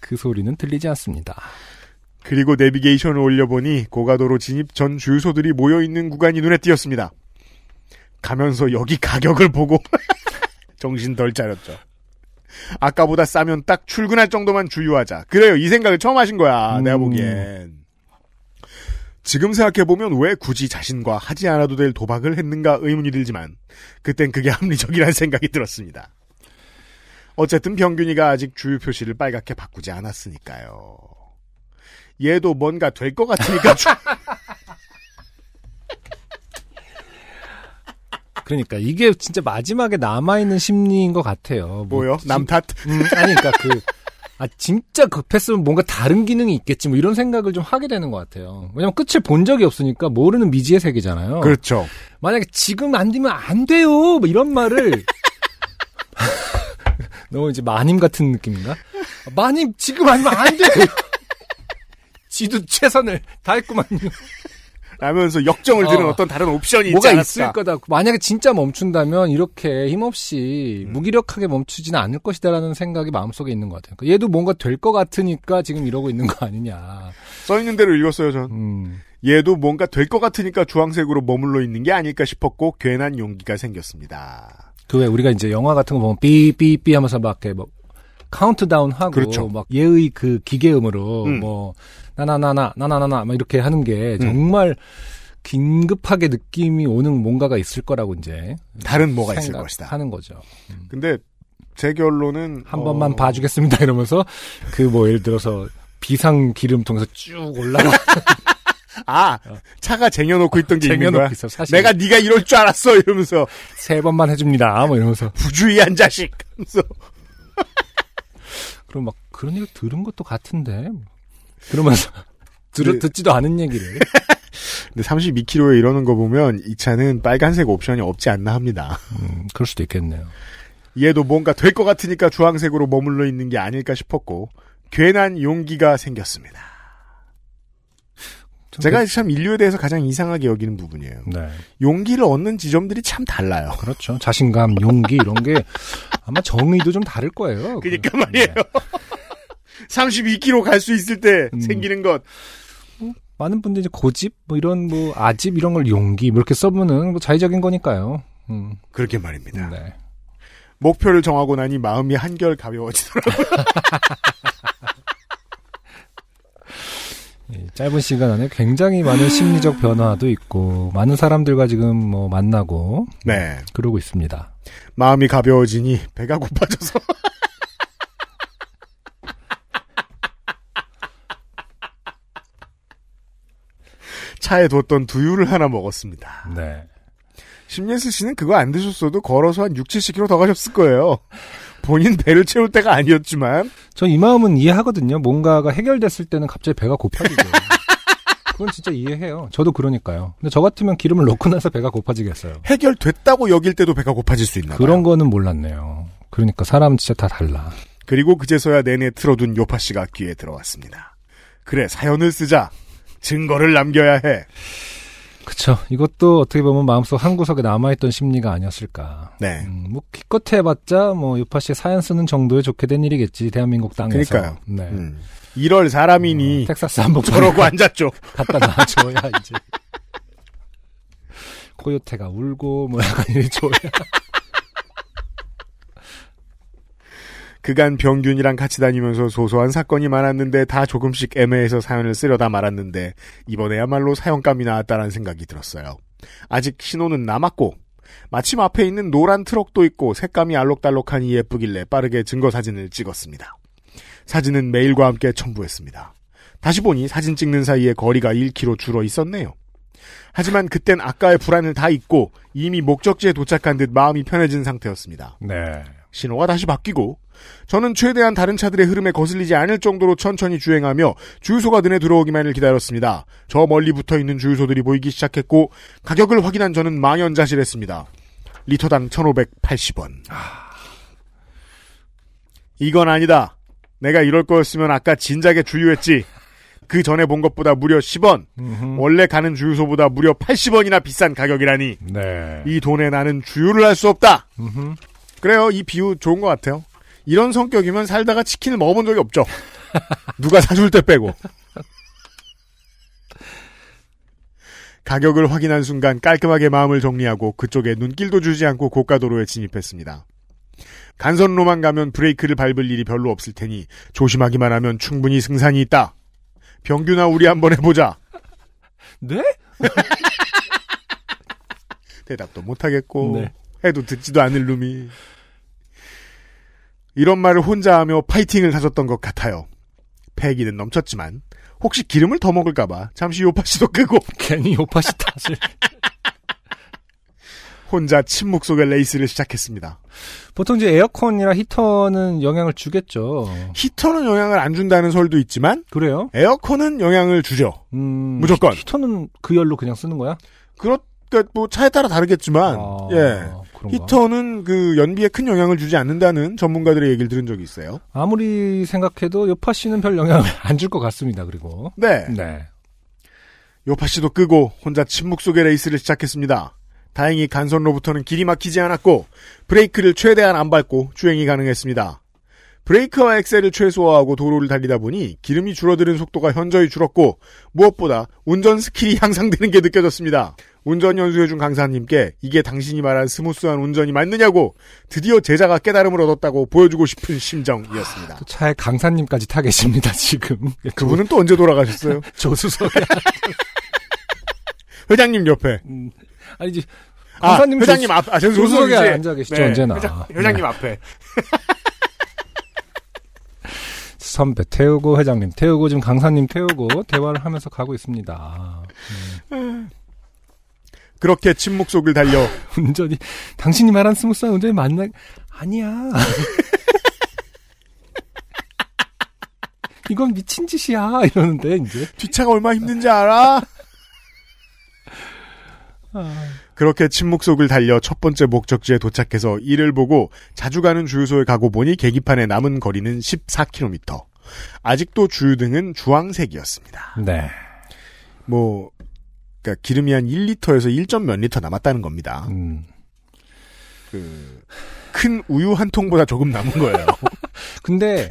그 소리는 들리지 않습니다. 그리고 내비게이션을 올려보니 고가도로 진입 전 주유소들이 모여있는 구간이 눈에 띄었습니다. 가면서 여기 가격을 보고 정신 덜 차렸죠. 아까보다 싸면 딱 출근할 정도만 주유하자. 그래요. 이 생각을 처음 하신 거야. 음. 내가 보기엔. 지금 생각해보면 왜 굳이 자신과 하지 않아도 될 도박을 했는가 의문이 들지만 그땐 그게 합리적이라는 생각이 들었습니다. 어쨌든 병균이가 아직 주유 표시를 빨갛게 바꾸지 않았으니까요. 얘도 뭔가 될 것 같으니까 그러니까 이게 진짜 마지막에 남아 있는 심리인 것 같아요. 뭐 뭐요? 지- 남 탓? 음, 아니 그러니까 그 아, 진짜 급했으면 뭔가 다른 기능이 있겠지, 뭐 이런 생각을 좀 하게 되는 것 같아요. 왜냐면 끝을 본 적이 없으니까 모르는 미지의 세계잖아요. 그렇죠. 만약에 지금 안 되면 안 돼요! 뭐 이런 말을. 너무 이제 마님 같은 느낌인가? 마님, 지금 아니면 안 돼! 지도 최선을 다했구만요. 라면서 역정을 어. 어. 떤 다른 옵션이 뭐가 있지 않았을까? 있을 거다. 만약에 진짜 멈춘다면 이렇게 힘없이 음. 무기력하게 멈추지는 않을 것이다라는 생각이 마음속에 있는 것 같아요. 그러니까 얘도 뭔가 될 것 같으니까 지금 이러고 있는 거 아니냐. 써 있는 대로 읽었어요, 전. 음. 얘도 뭔가 될 것 같으니까 주황색으로 머물러 있는 게 아닐까 싶었고 괜한 용기가 생겼습니다. 그 왜 우리가 이제 영화 같은 거 보면 삐삐삐 하면서 막 이렇게 뭐 카운트다운 하고 그렇죠. 막 얘의 그 기계음으로 음. 뭐 나나나나 나나나나 막 이렇게 하는 게 정말 긴급하게 느낌이 오는 뭔가가 있을 거라고 이제 다른 뭐가 있을 것이다. 하는 거죠. 근데 제 결론은 한 어, 번만 봐주겠습니다 이러면서 그 뭐 예를 들어서 비상 기름 통해서 쭉 올라가 아 차가 쟁여놓고 있던 게 있는 쟁여놓고 거야. 있어 사실 내가 네가 이럴 줄 알았어 이러면서 세 번만 해줍니다 뭐 이러면서 부주의한 자식. 그럼 막 그런 얘기 들은 것도 같은데 그러면서 들 네. 듣지도 않은 얘기를 근데 32km에 이러는 거 보면 이 차는 빨간색 옵션이 없지 않나 합니다. 음, 그럴 수도 있겠네요. 얘도 뭔가 될 것 같으니까 주황색으로 머물러 있는 게 아닐까 싶었고 괜한 용기가 생겼습니다. 좀 제가 참 인류에 대해서 가장 이상하게 여기는 부분이에요. 그- 네 용기를 얻는 지점들이 참 달라요. 그렇죠 자신감 용기 이런 게 아마 정의도 좀 다를 거예요. 그러니까 그- 말이에요. 네. 32km 갈 수 있을 때 음. 생기는 것. 많은 분들이 이제 고집 뭐 이런 뭐 아집 이런 걸 용기 뭐 이렇게 써보는 뭐 자의적인 거니까요. 음, 그렇게 말입니다. 네. 목표를 정하고 나니 마음이 한결 가벼워지더라고요. 이 짧은 시간 안에 굉장히 많은 심리적 변화도 있고 많은 사람들과 지금 뭐 만나고 네. 그러고 있습니다. 마음이 가벼워지니 배가 고파져서. 차에 뒀던 두유를 하나 먹었습니다. 네. 심예슬 씨는 그거 안 드셨어도 걸어서 한 6, 70km 더 가셨을 거예요. 본인 배를 채울 때가 아니었지만 저이 마음은 이해하거든요. 뭔가가 해결됐을 때는 갑자기 배가 고파지죠. 그건 진짜 이해해요. 저도 그러니까요. 근데 저 같으면 기름을 넣고 나서 배가 고파지겠어요. 해결됐다고 여길 때도 배가 고파질 수 있나 봐요. 그런 거는 몰랐네요. 그러니까 사람은 진짜 다 달라. 그리고 그제서야 내내 틀어둔 요파 씨가 귀에 들어왔습니다. 그래 사연을 쓰자. 증거를 남겨야 해. 그쵸. 이것도 어떻게 보면 마음속 한 구석에 남아있던 심리가 아니었을까. 네. 음, 뭐 기껏 해봤자 뭐 유파 씨의 사연 쓰는 정도에 좋게 된 일이겠지 대한민국 땅에서. 그러니까요. 네. 음. 이럴 사람이니 텍사스 한복 저러고 앉았죠. 갖다 놔줘야 이제. 코요테가 울고 뭐 약간 이래줘야. 그간 병균이랑 같이 다니면서 소소한 사건이 많았는데 다 조금씩 애매해서 사연을 쓰려다 말았는데 이번에야말로 사연감이 나왔다라는 생각이 들었어요. 아직 신호는 남았고 마침 앞에 있는 노란 트럭도 있고 색감이 알록달록하니 예쁘길래 빠르게 증거 사진을 찍었습니다. 사진은 메일과 함께 첨부했습니다. 다시 보니 사진 찍는 사이에 거리가 1km 줄어 있었네요. 하지만 그땐 아까의 불안을 다 잊고 이미 목적지에 도착한 듯 마음이 편해진 상태였습니다. 네. 신호가 다시 바뀌고 저는 최대한 다른 차들의 흐름에 거슬리지 않을 정도로 천천히 주행하며 주유소가 눈에 들어오기만을 기다렸습니다. 저 멀리 붙어 있는 주유소들이 보이기 시작했고 가격을 확인한 저는 망연자실했습니다. 리터당 1,580원. 이건 아니다. 내가 이럴 거였으면 아까 진작에 주유했지. 그 전에 본 것보다 무려 10원. 음흠. 원래 가는 주유소보다 무려 80원이나 비싼 가격이라니. 네. 이 돈에 나는 주유를 할 수 없다. 음흠. 그래요. 이 비유 좋은 것 같아요. 이런 성격이면 살다가 치킨을 먹어본 적이 없죠. 누가 사줄 때 빼고. 가격을 확인한 순간 깔끔하게 마음을 정리하고 그쪽에 눈길도 주지 않고 고가도로에 진입했습니다. 간선로만 가면 브레이크를 밟을 일이 별로 없을 테니 조심하기만 하면 충분히 승산이 있다. 병규나 우리 한번 해보자. 네? 대답도 못하겠고 네. 해도 듣지도 않을 놈이 이런 말을 혼자 하며 파이팅을 하셨던 것 같아요. 패기는 넘쳤지만 혹시 기름을 더 먹을까봐 잠시 요파시도 끄고 괜히 요파시 탓을. 혼자 침묵 속의 레이스를 시작했습니다. 보통 이제 에어컨이나 히터는 영향을 주겠죠. 히터는 영향을 안 준다는 설도 있지만 그래요? 에어컨은 영향을 주죠. 음, 무조건. 히- 히터는 그 열로 그냥 쓰는 거야? 그렇 그뭐 차에 따라 다르겠지만 아, 예. 그런가? 히터는 그 연비에 큰 영향을 주지 않는다는 전문가들의 얘기를 들은 적이 있어요. 아무리 생각해도 요파 씨는 별 영향을 안 줄 것 같습니다. 그리고 네. 네. 요파 씨도 끄고 혼자 침묵 속의 레이스를 시작했습니다. 다행히 간선로부터는 길이 막히지 않았고 브레이크를 최대한 안 밟고 주행이 가능했습니다. 브레이크와 엑셀을 최소화하고 도로를 달리다 보니 기름이 줄어드는 속도가 현저히 줄었고 무엇보다 운전 스킬이 향상되는 게 느껴졌습니다. 운전 연수해준 강사님께 이게 당신이 말한 스무스한 운전이 맞느냐고 드디어 제자가 깨달음을 얻었다고 보여주고 싶은 심정이었습니다. 또 차에 강사님까지 타 계십니다. 지금 그분은 또 언제 돌아가셨어요? 조수석에 회장님 옆에. 음, 아니지 아, 강사님 회장님 앞, 아, 저 조수석에 앉아 계시죠 언제나 회장, 회장님 네. 앞에. 선배 태우고 회장님 태우고 지금 강사님 태우고 대화를 하면서 가고 있습니다. 그렇게 침묵 속을 달려 운전이 당신이 말한 스무스한 운전이 맞나? 아니야. 이건 미친 짓이야 이러는데 이제 뒷차가 얼마나 힘든지 알아? 그렇게 침묵 속을 달려 첫 번째 목적지에 도착해서 이를 보고 자주 가는 주유소에 가고 보니 계기판에 남은 거리는 14km. 아직도 주유등은 주황색이었습니다. 네. 뭐, 그니까 기름이 한 1리터에서 1점 몇 리터 남았다는 겁니다. 음. 그, 큰 우유 한 통보다 조금 남은 거예요. 근데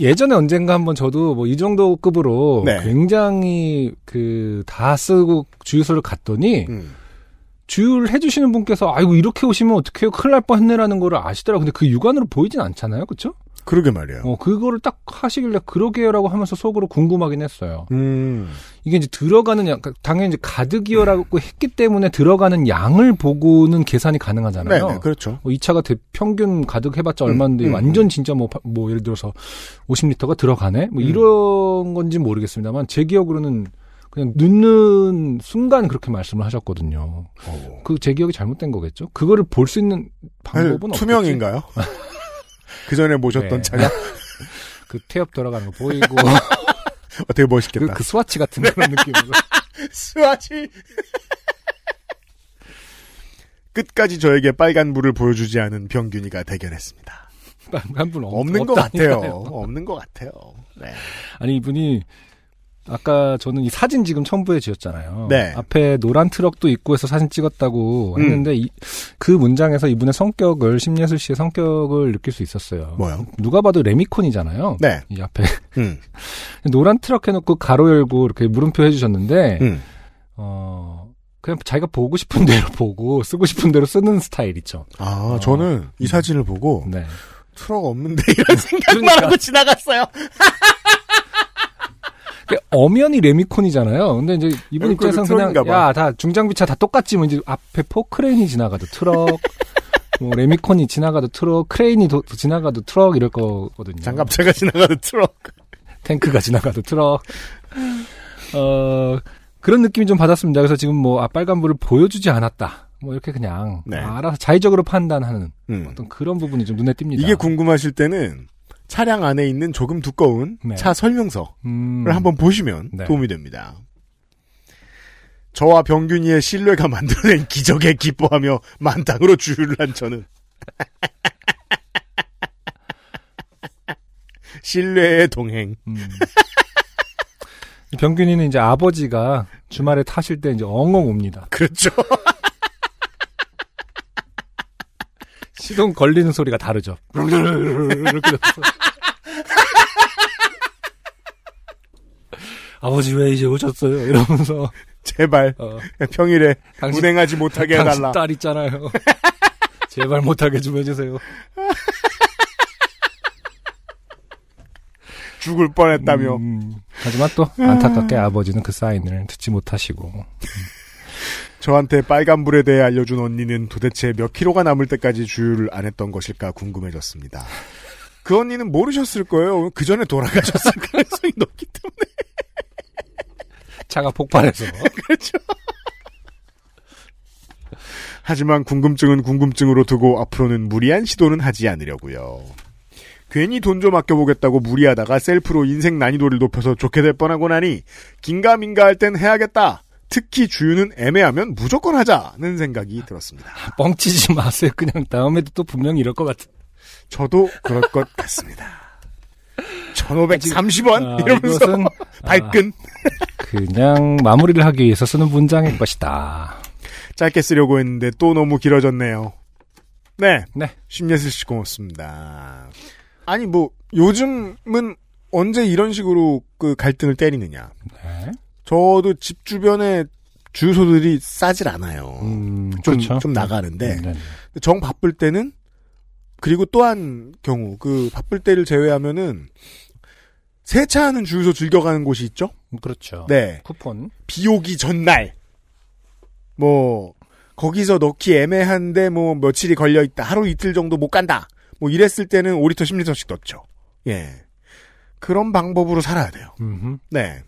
예전에 언젠가 한번 저도 뭐 이 정도 급으로 네. 굉장히 그 다 쓰고 주유소를 갔더니 음. 주유를 해주시는 분께서 아이고 이렇게 오시면 어떡해요 큰일 날 뻔했네라는 거를 아시더라고 근데 그 육안으로 보이진 않잖아요 그쵸? 그러게 말이에요. 어 그거를 딱 하시길래 그러게요라고 하면서 속으로 궁금하긴 했어요 음. 이게 이제 들어가는 양 당연히 이제 가득이어라고 했기 때문에 들어가는 양을 보고는 계산이 가능하잖아요 네, 네, 그렇죠. 뭐이 차가 대- 평균 가득 해봤자 얼마인데 음, 음, 완전 진짜 뭐, 파- 뭐 예를 들어서 50리터가 들어가네 뭐 음. 이런 건지 모르겠습니다만 제 기억으로는 그냥 넣는 순간 그렇게 말씀을 하셨거든요. 어. 그제 기억이 잘못된 거겠죠? 그거를 볼 수 있는 방법은 없겠지? 투명인가요? 그 전에 모셨던 네. 차가 그 태엽 들어가는 거 보이고 어떻게 그, 멋있겠다. 그 스와치 같은 그런 느낌으로 스와치. 끝까지 저에게 빨간 불을 보여주지 않은 병균이가 대견했습니다. 한분 없는 것 같아요. 없는 것 같아요. 네. 아니 이분이 아까 저는 이 사진 지금 첨부해 주셨잖아요. 네. 앞에 노란 트럭도 있고 해서 사진 찍었다고 음. 했는데 이, 그 문장에서 이분의 성격을 심예슬 씨의 성격을 느낄 수 있었어요. 뭐요? 누가 봐도 레미콘이잖아요. 네. 이 앞에 음. 노란 트럭 해놓고 가로 열고 이렇게 물음표 해주셨는데 음. 어 그냥 자기가 보고 싶은 대로 보고 쓰고 싶은 대로 쓰는 스타일이죠. 아, 저는 이 사진을 보고 네. 트럭 없는데 이런 생각만 그러니까. 하고 지나갔어요. 그 엄연히 레미콘이잖아요. 근데 이제 이분 입장에서는 그냥. 야 다 중장비차 다 똑같지 뭐 이제 앞에 포크레인이 지나가도 트럭, 뭐 레미콘이 지나가도 트럭, 크레인이 도- 지나가도 트럭 이럴 거거든요. 장갑차가 지나가는 트럭. 탱크가 지나가도 트럭. 어 그런 느낌이 좀 받았습니다. 그래서 지금 뭐 아, 빨간불을 보여주지 않았다. 뭐 이렇게 그냥 네. 알아서 자의적으로 판단하는 음. 어떤 그런 부분이 좀 눈에 띕니다. 이게 궁금하실 때는 차량 안에 있는 조금 두꺼운 네. 차 설명서를 음, 한번 보시면 네. 도움이 됩니다. 저와 병균이의 신뢰가 만들어낸 기적에 기뻐하며 만땅으로 주유를 한 저는 신뢰의 동행. 음. 이 병균이는 이제 아버지가 주말에 타실 때 이제 엉엉 옵니다. 그렇죠. 시동 걸리는 소리가 다르죠. 아버지 왜 이제 오셨어요? 이러면서 제발 어, 평일에 당신- 운행하지 못하게 당신 해달라. 딸 있잖아요. 제발 못하게 좀 해주세요. 죽을 뻔했다며. 음, 하지만 또 안타깝게 아버지는 그 사인을 듣지 못하시고 저한테 빨간불에 대해 알려준 언니는 도대체 몇 킬로가 남을 때까지 주유를 안 했던 것일까 궁금해졌습니다. 그 언니는 모르셨을 거예요. 그 전에 돌아가셨을 가능성이 높기 때문에. 차가 폭발해서 그렇죠. 하지만 궁금증은 궁금증으로 두고 앞으로는 무리한 시도는 하지 않으려고요. 괜히 돈 좀 아껴보겠다고 무리하다가 셀프로 인생 난이도를 높여서 좋게 될 뻔하고 나니 긴가민가 할 땐 해야겠다. 특히 주유는 애매하면 무조건 하자는 생각이 들었습니다. 뻥치지 마세요. 그냥 다음에도 또 분명히 이럴 것 같아. 저도 그럴 것 같습니다. 1530원? 아, 이러면서 이것은 발끈. 그냥 마무리를 하기 위해서 쓰는 문장일 것이다. 짧게 쓰려고 했는데 또 너무 길어졌네요. 네. 네. 심예슬 씨 고맙습니다. 아니 뭐 요즘은 언제 이런 식으로 그 갈등을 때리느냐. 네. 저도 집 주변에 주유소들이 싸질 않아요. 음, 좀, 그렇죠. 좀 나가는데 네, 네. 정 바쁠 때는 그리고 또한 경우 그 바쁠 때를 제외하면은 세차하는 주유소 즐겨가는 곳이 있죠. 그렇죠. 네. 쿠폰. 비 오기 전날 뭐 거기서 넣기 애매한데 뭐 며칠이 걸려 있다 하루 이틀 정도 못 간다 뭐 이랬을 때는 5리터 10리터씩 넣죠 예 그런 방법으로 살아야 돼요 음흠. 네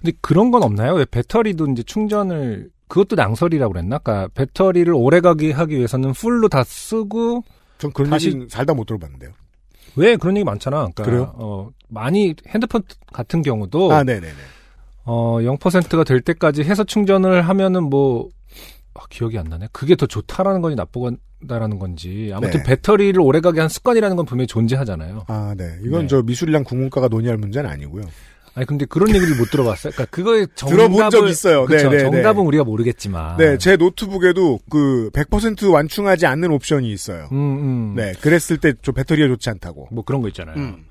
근데 그런 건 없나요? 왜 배터리도 이제 충전을 그것도 낭설이라고 그랬나? 그러니까 배터리를 오래 가게 하기 위해서는 풀로 다 쓰고 전 그런 다시- 얘기는 살다 못 들어봤는데요 왜 그런 얘기 많잖아. 그러니까 그래요? 어, 많이 핸드폰 같은 경우도 아 네네네 어 0%가 될 때까지 해서 충전을 하면은 뭐 아, 기억이 안 나네. 그게 더 좋다라는 건지 나쁘다라는 건지 아무튼 네. 배터리를 오래 가게 한 습관이라는 건 분명히 존재하잖아요. 아 네 이건 네. 저 미술이랑 국문과가 논의할 문제는 아니고요 아니 근데 그런 얘기를 못 들어봤어요. 그러니까 그거의 정답을 들어본 적 있어요. 그쵸, 네, 네, 정답은 네. 우리가 모르겠지만. 네 제 노트북에도 그 100% 완충하지 않는 옵션이 있어요 음, 음. 네 그랬을 때 저 배터리가 좋지 않다고 뭐 그런 거 있잖아요. 음.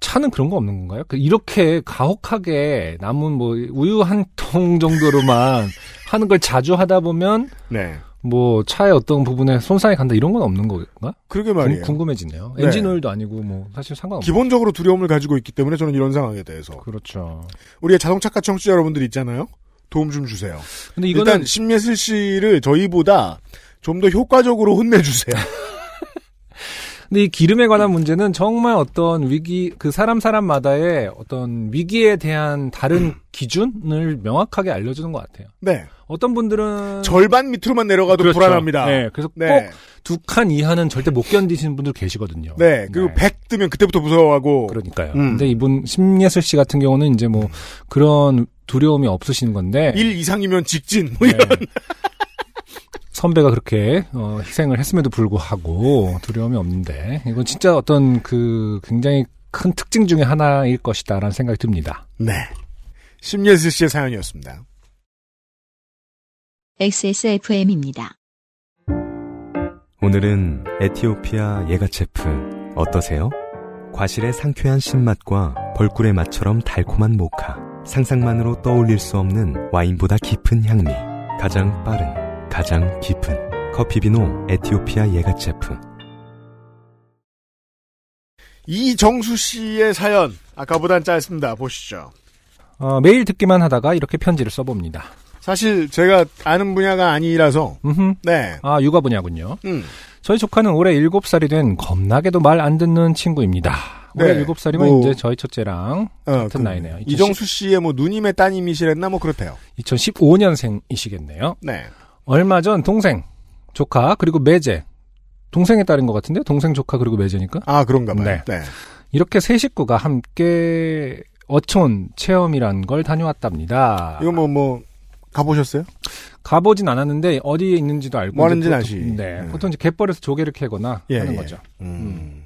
차는 그런 거 없는 건가요? 그 이렇게 가혹하게 남은 뭐 우유 한 통 정도로만 하는 걸 자주 하다 보면 네 뭐 차의 어떤 부분에 손상이 간다 이런 건 없는 건가? 그러게 말이에요 궁, 금해지네요 네. 엔진 오일도 아니고 뭐 사실 상관없는. 기본적으로 두려움을 가지고 있기 때문에 저는 이런 상황에 대해서 그렇죠. 우리의 자동차과 청취자 여러분들 있잖아요. 도움 좀 주세요. 근데 이거는 일단 심예슬 씨를 저희보다 좀 더 효과적으로 혼내주세요. 근데 이 기름에 관한 문제는 정말 어떤 위기 그 사람 사람마다의 어떤 위기에 대한 다른 기준을 명확하게 알려주는 것 같아요. 네. 어떤 분들은 절반 밑으로만 내려가도 그렇죠. 불안합니다. 네, 그래서 네. 꼭두 칸 이하는 절대 못 견디시는 분들 계시거든요. 네. 그리고 100 뜨면 그때부터 무서워하고. 그러니까요. 음. 근데 이분 심예슬 씨 같은 경우는 이제 뭐 그런 두려움이 없으신 건데 1 이상이면 직진. 뭐 네. 이런. 선배가 그렇게 어, 희생을 했음에도 불구하고 두려움이 없는데 이건 진짜 어떤 그 굉장히 큰 특징 중에 하나일 것이다라는 생각이 듭니다. 네. 심예슬 씨의 사연이었습니다. XSFM입니다. 오늘은 에티오피아 예가체프 어떠세요? 과실의 상쾌한 신맛과 벌꿀의 맛처럼 달콤한 모카 상상만으로 떠올릴 수 없는 와인보다 깊은 향미 가장 빠른 가장 깊은 커피비노 에티오피아 예가체프 이정수 씨의 사연. 아까보단 짧습니다. 보시죠. 어, 매일 듣기만 하다가 이렇게 편지를 써봅니다. 사실 제가 아는 분야가 아니라서 음흠. 네. 아, 육아 분야군요. 음. 저희 조카는 올해 7살이 된 겁나게도 말 안 듣는 친구입니다. 올해 네. 7살이면 뭐- 이제 저희 첫째랑 어, 같은 나이네요. 이정수 씨의 뭐 누님의 따님이시랬나 뭐 그렇대요. 2015년생이시겠네요. 네. 얼마 전 동생, 조카, 그리고 매제. 동생에 따른 것 같은데? 동생, 조카, 그리고 매제니까? 아 그런가 봐요. 네. 네. 이렇게 세 식구가 함께 어촌 체험이란 걸 다녀왔답니다. 이거 뭐 뭐 가보셨어요? 가보진 않았는데 어디에 있는지도 알고 뭐 보통- 아시. 네, 음. 보통 이제 갯벌에서 조개를 캐거나 예, 하는 예. 거죠. 음.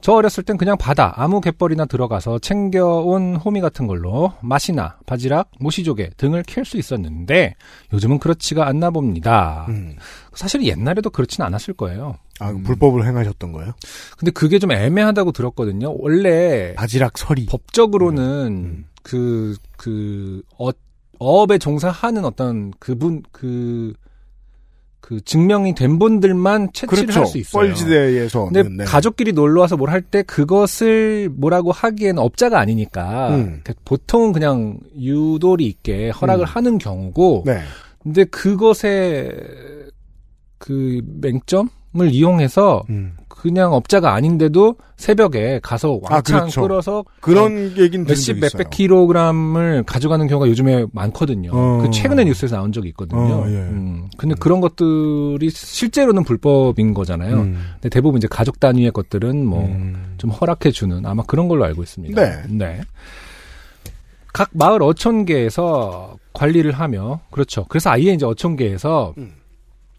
저 어렸을 땐 그냥 바다 아무 갯벌이나 들어가서 챙겨온 호미 같은 걸로 맛이나 바지락, 모시조개 등을 캘 수 있었는데 요즘은 그렇지가 않나 봅니다. 음. 사실 옛날에도 그렇진 않았을 거예요. 아 음. 불법을 행하셨던 거예요? 근데 그게 좀 애매하다고 들었거든요. 원래 바지락 서리. 법적으로는 음. 그, 그, 어, 어업에 종사하는 어떤 그분, 그, 그 증명이 된 분들만 채취를 그렇죠. 할수 있어요. 뻘지대에서. 근데 네. 가족끼리 놀러 와서 뭘 할 때 그것을 뭐라고 하기에는 업자가 아니니까 음. 그 보통은 그냥 유도리 있게 허락을 음. 하는 경우고 네. 근데 그것의 그 맹점을 이용해서 음. 그냥 업자가 아닌데도 새벽에 가서 아, 왕창 그렇죠. 끌어서 그런 얘기는 들은 몇십 몇백. 킬로그램을 가져가는 경우가 요즘에 많거든요. 어. 그 최근에 뉴스에서 나온 적이 있거든요. 어, 예. 음, 근데 그런 것들이 실제로는 불법인 거잖아요. 음. 근데 대부분 이제 가족 단위의 것들은 뭐좀 음. 허락해 주는 아마 그런 걸로 알고 있습니다. 네. 각 마을 어촌계에서 관리를 하며 그렇죠. 그래서 아예 이제 어촌계에서 음.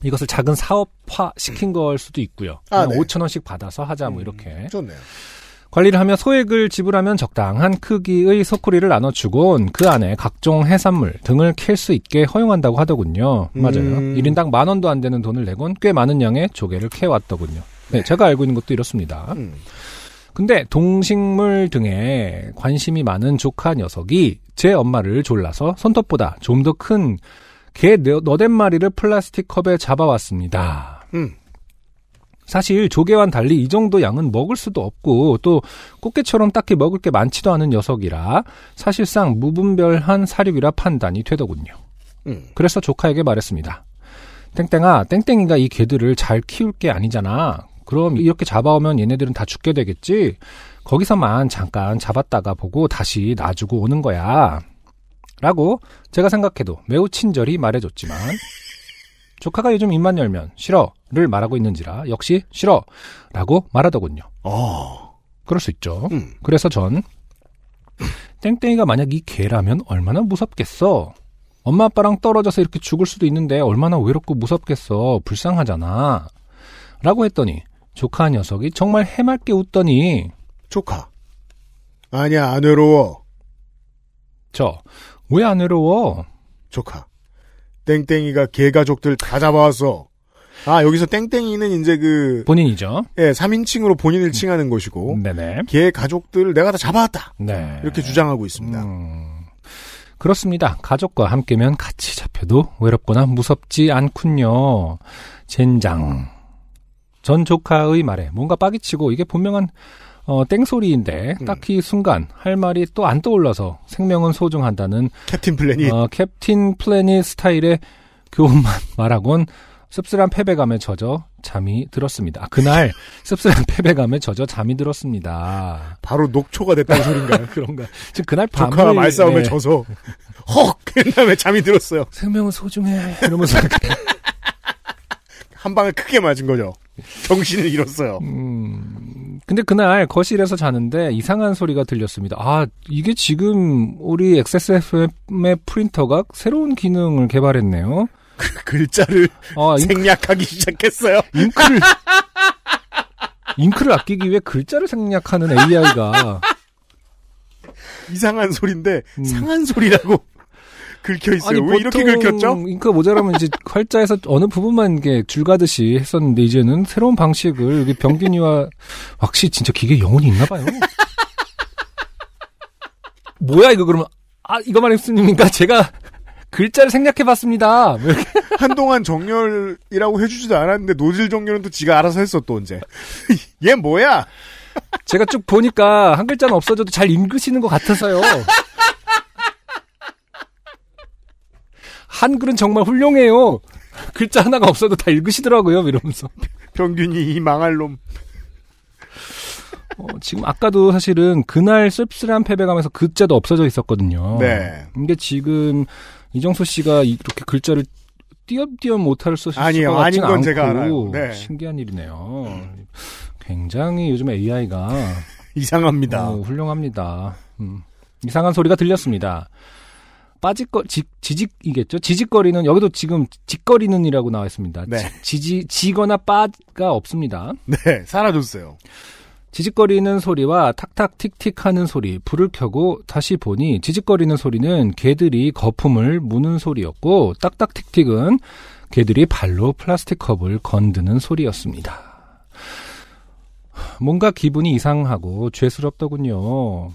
이것을 작은 사업화 시킨 걸 수도 있고요. 아, 네. 5천 원씩 받아서 하자 뭐 음. 이렇게 좋네요. 관리를 하며 소액을 지불하면 적당한 크기의 소쿠리를 나눠주곤 그 안에 각종 해산물 등을 캘 수 있게 허용한다고 하더군요. 맞아요. 음. 1인당 만 원도 안 되는 돈을 내곤 꽤 많은 양의 조개를 캐왔더군요. 네, 제가 알고 있는 것도 이렇습니다. 음. 근데 동식물 등에 관심이 많은 조카 녀석이 제 엄마를 졸라서 손톱보다 좀 더 큰 개 너댓 마리를 플라스틱 컵에 잡아왔습니다. 음. 사실 조개와는 달리 이 정도 양은 먹을 수도 없고 또 꽃게처럼 딱히 먹을 게 많지도 않은 녀석이라 사실상 무분별한 사육이라 판단이 되더군요. 음. 그래서 조카에게 말했습니다. 땡땡아, 땡땡이가 이 개들을 잘 키울 게 아니잖아. 그럼 이렇게 잡아오면 얘네들은 다 죽게 되겠지? 거기서만 잠깐 잡았다가 보고 다시 놔주고 오는 거야. 라고 제가 생각해도 매우 친절히 말해줬지만 조카가 요즘 입만 열면 싫어를 말하고 있는지라 역시 싫어라고 말하더군요. 어. 그럴 수 있죠. 음. 그래서 전 땡땡이가 만약 이 개라면 얼마나 무섭겠어. 엄마 아빠랑 떨어져서 이렇게 죽을 수도 있는데 얼마나 외롭고 무섭겠어. 불쌍하잖아. 라고 했더니 조카 녀석이 정말 해맑게 웃더니 조카. 아니야, 안 외로워. 저 왜 안 외로워? 조카. 땡땡이가 개 가족들 다 잡아왔어. 아, 여기서 땡땡이는 이제 그, 본인이죠. 예, 3인칭으로 본인을 칭하는 것이고, 네네. 개 가족들을 내가 다 잡아왔다. 네. 이렇게 주장하고 있습니다. 음, 그렇습니다. 가족과 함께면 같이 잡혀도 외롭거나 무섭지 않군요. 젠장. 전 조카의 말에 뭔가 빡이 치고 이게 분명한 어, 땡소리인데 음. 딱히 순간 할 말이 또 안 떠올라서 생명은 소중하다는 캡틴 플래닛. 어, 캡틴 플래닛 스타일의 교훈만 말하곤 씁쓸한 패배감에 젖어 잠이 들었습니다. 아, 그날 씁쓸한 패배감에 젖어 잠이 들었습니다. 바로 녹초가 됐다는 소린가요? 그런가? 지금 그날 조카가 말싸움에 네. 져서, 헉! 그 다음에 잠이 들었어요. 생명은 소중해 이러면서 한 방을 크게 맞은 거죠. 정신을 잃었어요. 음, 근데 그날 거실에서 자는데 이상한 소리가 들렸습니다. 아, 이게 지금 우리 XSFM의 프린터가 새로운 기능을 개발했네요. 글자를 아, 잉, 생략하기 시작했어요. 잉크를, 잉크를 아끼기 위해 글자를 생략하는 AI가 이상한 소리인데, 음. 상한 소리라고 긁혀 있어요. 왜 이렇게 긁혔죠? 잉크가 모자라면 이제 활자에서 어느 부분만 이게 줄 가듯이 했었는데 이제는 새로운 방식을 여기 병균이와 확실히 진짜 기계 영혼이 있나 봐요. 뭐야 이거 그러면 아 이거 말씀입니까? 제가 글자를 생략해봤습니다. 뭐. 한동안 정렬이라고 해주지도 않았는데, 노즐 정렬은 또 지가 알아서 했어, 또 언제. 얘 뭐야? 제가 쭉 보니까 한 글자는 없어져도 잘 읽으시는 것 같아서요. 한글은 정말 훌륭해요. 글자 하나가 없어도 다 읽으시더라고요. 이러면서. 평균이 이 망할 놈. 어, 지금 아까도 사실은 그날 씁쓸한 패배감에서 글자도 없어져 있었거든요. 네. 근데 지금 이정수 씨가 이렇게 글자를 띄엄띄엄 못할 수 있을 아니요, 것 같진 아닌 건 않고 제가. 네. 신기한 일이네요. 굉장히 요즘 AI가 이상합니다. 어, 훌륭합니다. 음. 이상한 소리가 들렸습니다. 빠짓거 지, 지직이겠죠. 지직거리는 여기도 지금 직거리는이라고 나와 있습니다. 네. 지, 지 지거나 빠가 없습니다. 네, 사라졌어요. 지직거리는 소리와 탁탁 틱틱 하는 소리, 불을 켜고 다시 보니 지직거리는 소리는 개들이 거품을 무는 소리였고 딱딱 틱틱은 개들이 발로 플라스틱 컵을 건드는 소리였습니다. 뭔가 기분이 이상하고 죄스럽더군요.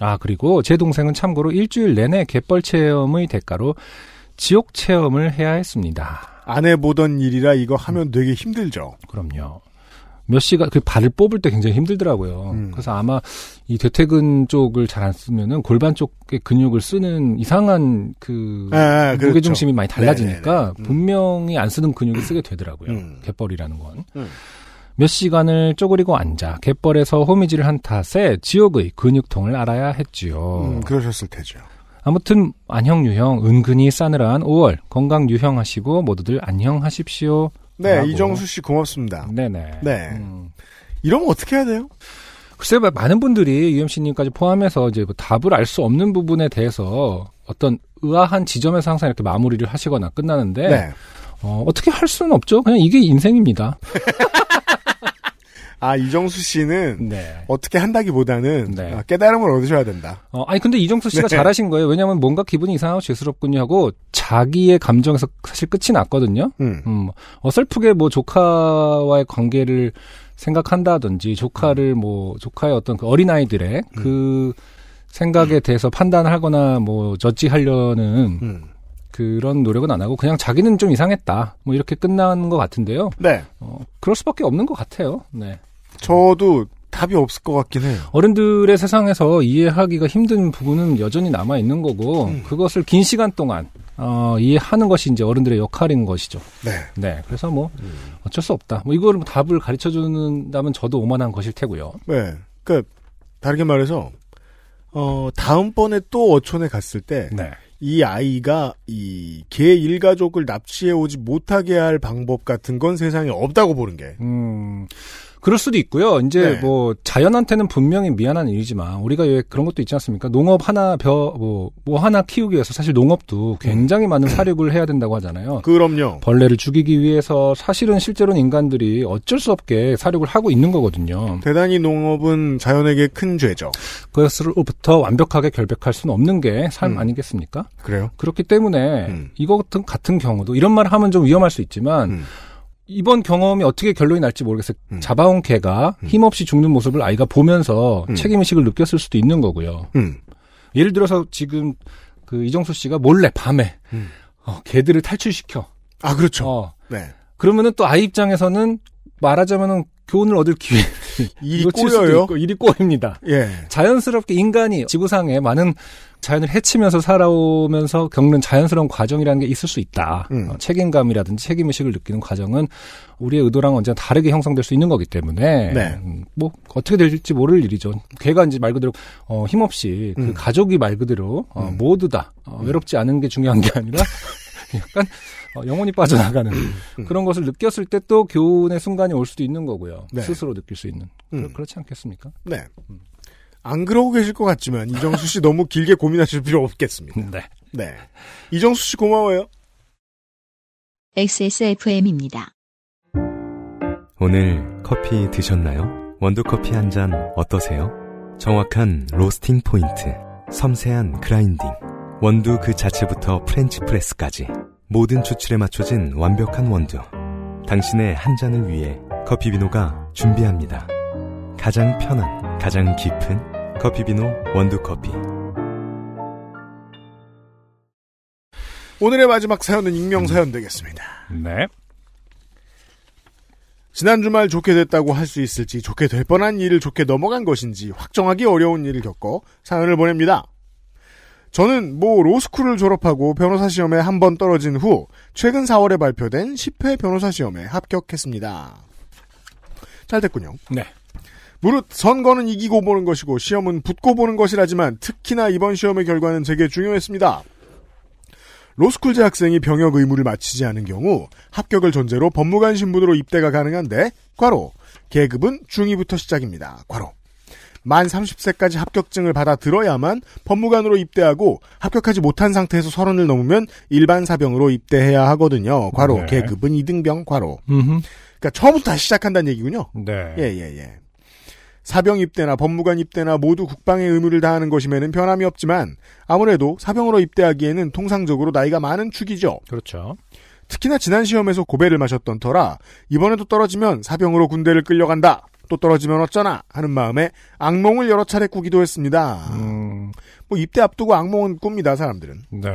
아, 그리고 제 동생은 참고로 일주일 내내 갯벌 체험의 대가로 지옥 체험을 해야 했습니다. 안 해보던 일이라 이거 하면 되게 힘들죠. 그럼요. 몇 시간 그 발을 뽑을 때 굉장히 힘들더라고요. 음. 그래서 아마 이 대퇴근 쪽을 잘 안 쓰면은 골반 쪽의 근육을 쓰는 이상한 그 아, 그렇죠. 무게 중심이 많이 달라지니까 네네네. 음. 분명히 안 쓰는 근육을 쓰게 되더라고요. 음. 갯벌이라는 건. 음. 몇 시간을 쪼그리고 앉아 갯벌에서 호미질을 한 탓에 지옥의 근육통을 알아야 했지요. 음, 그러셨을 테죠. 아무튼 안녕 유형 은근히 싸늘한 5월 건강 유형하시고 모두들 안녕하십시오. 네, 라고. 이정수 씨 고맙습니다. 네네. 네. 음. 이러면 어떻게 해야 돼요? 글쎄요, 뭐 많은 분들이 UMC님까지 포함해서 이제 뭐 답을 알 수 없는 부분에 대해서 어떤 의아한 지점에서 항상 이렇게 마무리를 하시거나 끝나는데 네. 어, 어떻게 할 수는 없죠. 그냥 이게 인생입니다. 아, 이정수 씨는 네. 어떻게 한다기보다는 네. 아, 깨달음을 얻으셔야 된다. 어, 아니 근데 이정수 씨가 네. 잘하신 거예요. 왜냐하면 뭔가 기분이 이상하고 죄스럽군요 하고 자기의 감정에서 사실 끝이 났거든요. 음. 음, 어설프게 뭐 조카와의 관계를 생각한다든지 조카를 뭐 조카의 어떤 그 어린 아이들의 그 생각에 대해서 판단하거나 뭐 저지하려는 음. 그런 노력은 안 하고 그냥 자기는 좀 이상했다. 뭐 이렇게 끝나는 것 같은데요. 네. 어, 그럴 수밖에 없는 것 같아요. 네. 저도 답이 없을 것 같긴 해요. 어른들의 세상에서 이해하기가 힘든 부분은 여전히 남아 있는 거고 음. 그것을 긴 시간 동안 어, 이해하는 것이 이제 어른들의 역할인 것이죠. 네. 네. 그래서 뭐 어쩔 수 없다. 뭐 이거를 뭐 답을 가르쳐 준다면 저도 오만한 것일 테고요. 네. 그러니까 다르게 말해서 어, 다음번에 또 어촌에 갔을 때 네. 이 아이가 이 개 일가족을 납치해 오지 못하게 할 방법 같은 건 세상에 없다고 보는 게. 음, 그럴 수도 있고요. 이제 네. 뭐 자연한테는 분명히 미안한 일이지만 우리가 왜 그런 것도 있지 않습니까? 농업 하나 벼뭐 뭐 하나 키우기 위해서 사실 농업도 굉장히 많은 사육을 해야 된다고 하잖아요. 그럼요. 벌레를 죽이기 위해서 사실은 실제로는 인간들이 어쩔 수 없게 사육을 하고 있는 거거든요. 대단히 농업은 자연에게 큰 죄죠. 그것으로부터 완벽하게 결백할 수는 없는 게삶 음. 아니겠습니까? 그래요? 그렇기 때문에 음. 이거 같은 같은 경우도 이런 말을 하면 좀 위험할 수 있지만 음. 이번 경험이 어떻게 결론이 날지 모르겠어요. 음. 잡아온 개가 힘없이 죽는 모습을 아이가 보면서 음. 책임의식을 느꼈을 수도 있는 거고요. 음. 예를 들어서 지금 그 이정수 씨가 몰래 밤에 음. 어, 개들을 탈출시켜. 아, 그렇죠. 어, 네. 그러면은 또 아이 입장에서는 말하자면은 교훈을 얻을 기회 일이 꼬여요. 있고 일이 꼬입니다. 예. 자연스럽게 인간이 지구상에 많은 자연을 해치면서 살아오면서 겪는 자연스러운 과정이라는 게 있을 수 있다. 음. 어, 책임감이라든지 책임의식을 느끼는 과정은 우리의 의도랑 언제나 다르게 형성될 수 있는 거기 때문에 네. 음, 뭐 어떻게 될지 모를 일이죠. 걔가 이제 말 그대로 어, 힘없이 그 음. 가족이 말 그대로 어, 음. 모두 다 어, 외롭지 않은 게 중요한 게 아니라 약간 어, 영혼이 빠져나가는 음. 그런 것을 느꼈을 때 또 교훈의 순간이 올 수도 있는 거고요. 네. 스스로 느낄 수 있는 음. 그렇, 지 않겠습니까? 네. 안 그러고 계실 것 같지만 이정수 씨 너무 길게 고민하실 필요 없겠습니다. 네. 네. 이정수 씨 고마워요. XSFM입니다. 오늘 커피 드셨나요? 원두커피 한 잔 어떠세요? 정확한 로스팅 포인트, 섬세한 grinding, 원두 그 자체부터 French press까지 모든 추출에 맞춰진 완벽한 원두. 당신의 한 잔을 위해 커피비노가 준비합니다. 가장 편한, 가장 깊은 커피비노 원두커피. 오늘의 마지막 사연은 익명 사연 되겠습니다. 네. 지난 주말 좋게 됐다고 할 수 있을지 좋게 될 뻔한 일을 좋게 넘어간 것인지 확정하기 어려운 일을 겪어 사연을 보냅니다. 저는 모 로스쿨을 졸업하고 변호사 시험에 한 번 떨어진 후 최근 4월에 발표된 10회 변호사 시험에 합격했습니다. 잘 됐군요. 네. 무릇 선거는 이기고 보는 것이고 시험은 붙고 보는 것이라지만 특히나 이번 시험의 결과는 제게 중요했습니다. 로스쿨 재학생이 병역 의무를 마치지 않은 경우 합격을 전제로 법무관 신분으로 입대가 가능한데 과로 계급은 중2부터 시작입니다. 과로 만 30세까지 합격증을 받아 들어야만 법무관으로 입대하고 합격하지 못한 상태에서 서른을 넘으면 일반 사병으로 입대해야 하거든요. 과로 네. 계급은 2등병 과로. 음흠. 그러니까 처음부터 다시 시작한다는 얘기군요. 네. 예, 예, 예. 사병 입대나 법무관 입대나 모두 국방의 의무를 다하는 것임에는 변함이 없지만 아무래도 사병으로 입대하기에는 통상적으로 나이가 많은 축이죠. 그렇죠. 특히나 지난 시험에서 고배를 마셨던 터라 이번에도 떨어지면 사병으로 군대를 끌려간다. 또 떨어지면 어쩌나 하는 마음에 악몽을 여러 차례 꾸기도 했습니다. 음, 뭐 입대 앞두고 악몽은 꿉니다, 사람들은. 네.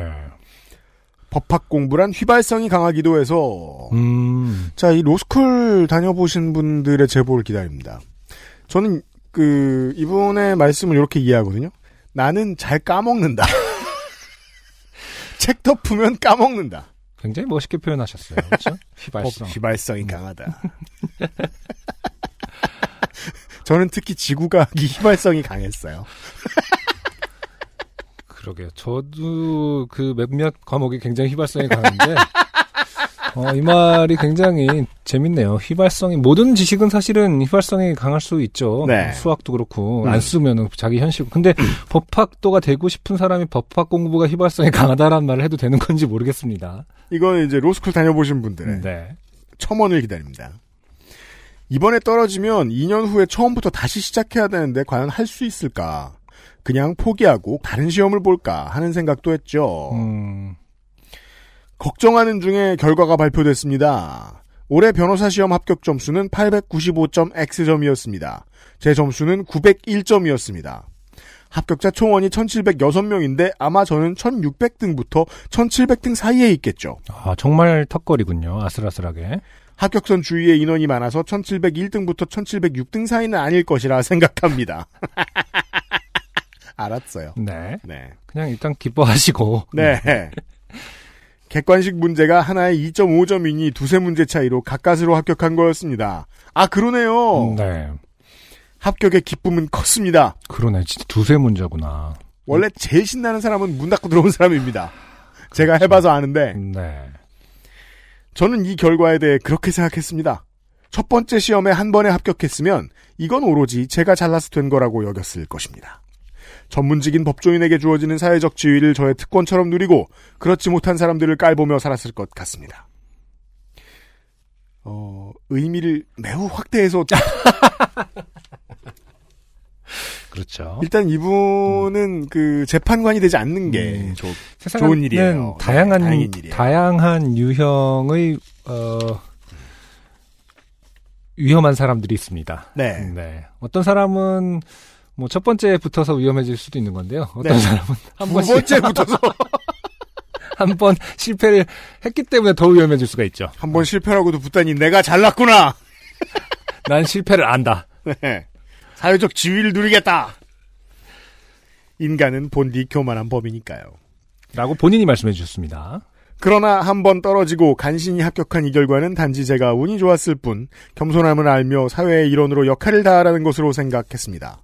법학 공부란 휘발성이 강하기도 해서 음, 자, 이 로스쿨 다녀보신 분들의 제보를 기다립니다. 저는 그 이분의 말씀을 이렇게 이해하거든요. 나는 잘 까먹는다. 책 덮으면 까먹는다. 굉장히 멋있게 표현하셨어요. 그렇죠? 휘발성. 법 휘발성이 강하다. 저는 특히 지구과학이 휘발성이 강했어요. 그러게요. 저도 그 몇몇 과목이 굉장히 휘발성이 강한데, 어, 이 말이 굉장히 재밌네요. 휘발성이, 모든 지식은 사실은 휘발성이 강할 수 있죠. 네. 수학도 그렇고, 음. 안 쓰면은 자기 현실. 근데 법학도가 되고 싶은 사람이 법학 공부가 휘발성이 강하다라는 말을 해도 되는 건지 모르겠습니다. 이건 이제 로스쿨 다녀보신 분들의 네. 첨언을 기다립니다. 이번에 떨어지면 2년 후에 처음부터 다시 시작해야 되는데 과연 할 수 있을까? 그냥 포기하고 다른 시험을 볼까 하는 생각도 했죠. 음, 걱정하는 중에 결과가 발표됐습니다. 올해 변호사 시험 합격 점수는 895.X점이었습니다. 제 점수는 901점이었습니다. 합격자 총원이 1706명인데 아마 저는 1600등부터 1700등 사이에 있겠죠. 아, 정말 턱걸이군요. 아슬아슬하게. 합격선 주위에 인원이 많아서 1701등부터 1706등 사이는 아닐 것이라 생각합니다. 알았어요. 네. 네. 그냥 일단 기뻐하시고. 네. 객관식 문제가 하나에 2.5점이니 두세 문제 차이로 가까스로 합격한 거였습니다. 아, 그러네요. 네. 합격의 기쁨은 컸습니다. 그러네. 진짜 두세 문제구나. 원래 제일 신나는 사람은 문 닫고 들어온 사람입니다. 제가 해봐서 아는데, 네. 저는 이 결과에 대해 그렇게 생각했습니다. 첫 번째 시험에 한 번에 합격했으면 이건 오로지 제가 잘나서 된 거라고 여겼을 것입니다. 전문직인 법조인에게 주어지는 사회적 지위를 저의 특권처럼 누리고 그렇지 못한 사람들을 깔보며 살았을 것 같습니다. 어, 의미를 매우 확대해서 그렇죠. 일단 이분은 그 재판관이 되지 않는 게 음. 좋, 세상은 좋은 일이에요. 다양한 네, 다행인 일이에요. 다양한 유형의 어, 위험한 사람들이 있습니다. 네. 어떤 사람은 뭐 첫 번째 붙어서 위험해질 수도 있는 건데요. 어떤 네. 사람은 한두 번씩 번째 붙어서 한 번 실패를 했기 때문에 더 위험해질 수가 있죠. 한 번 실패라고도 붙다니 내가 잘났구나. 난 실패를 안다. 네. 사회적 지위를 누리겠다. 인간은 본디 교만한 법이니까요. 라고 본인이 말씀해 주셨습니다. 그러나 한 번 떨어지고 간신히 합격한 이 결과는 단지 제가 운이 좋았을 뿐 겸손함을 알며 사회의 일원으로 역할을 다하라는 것으로 생각했습니다.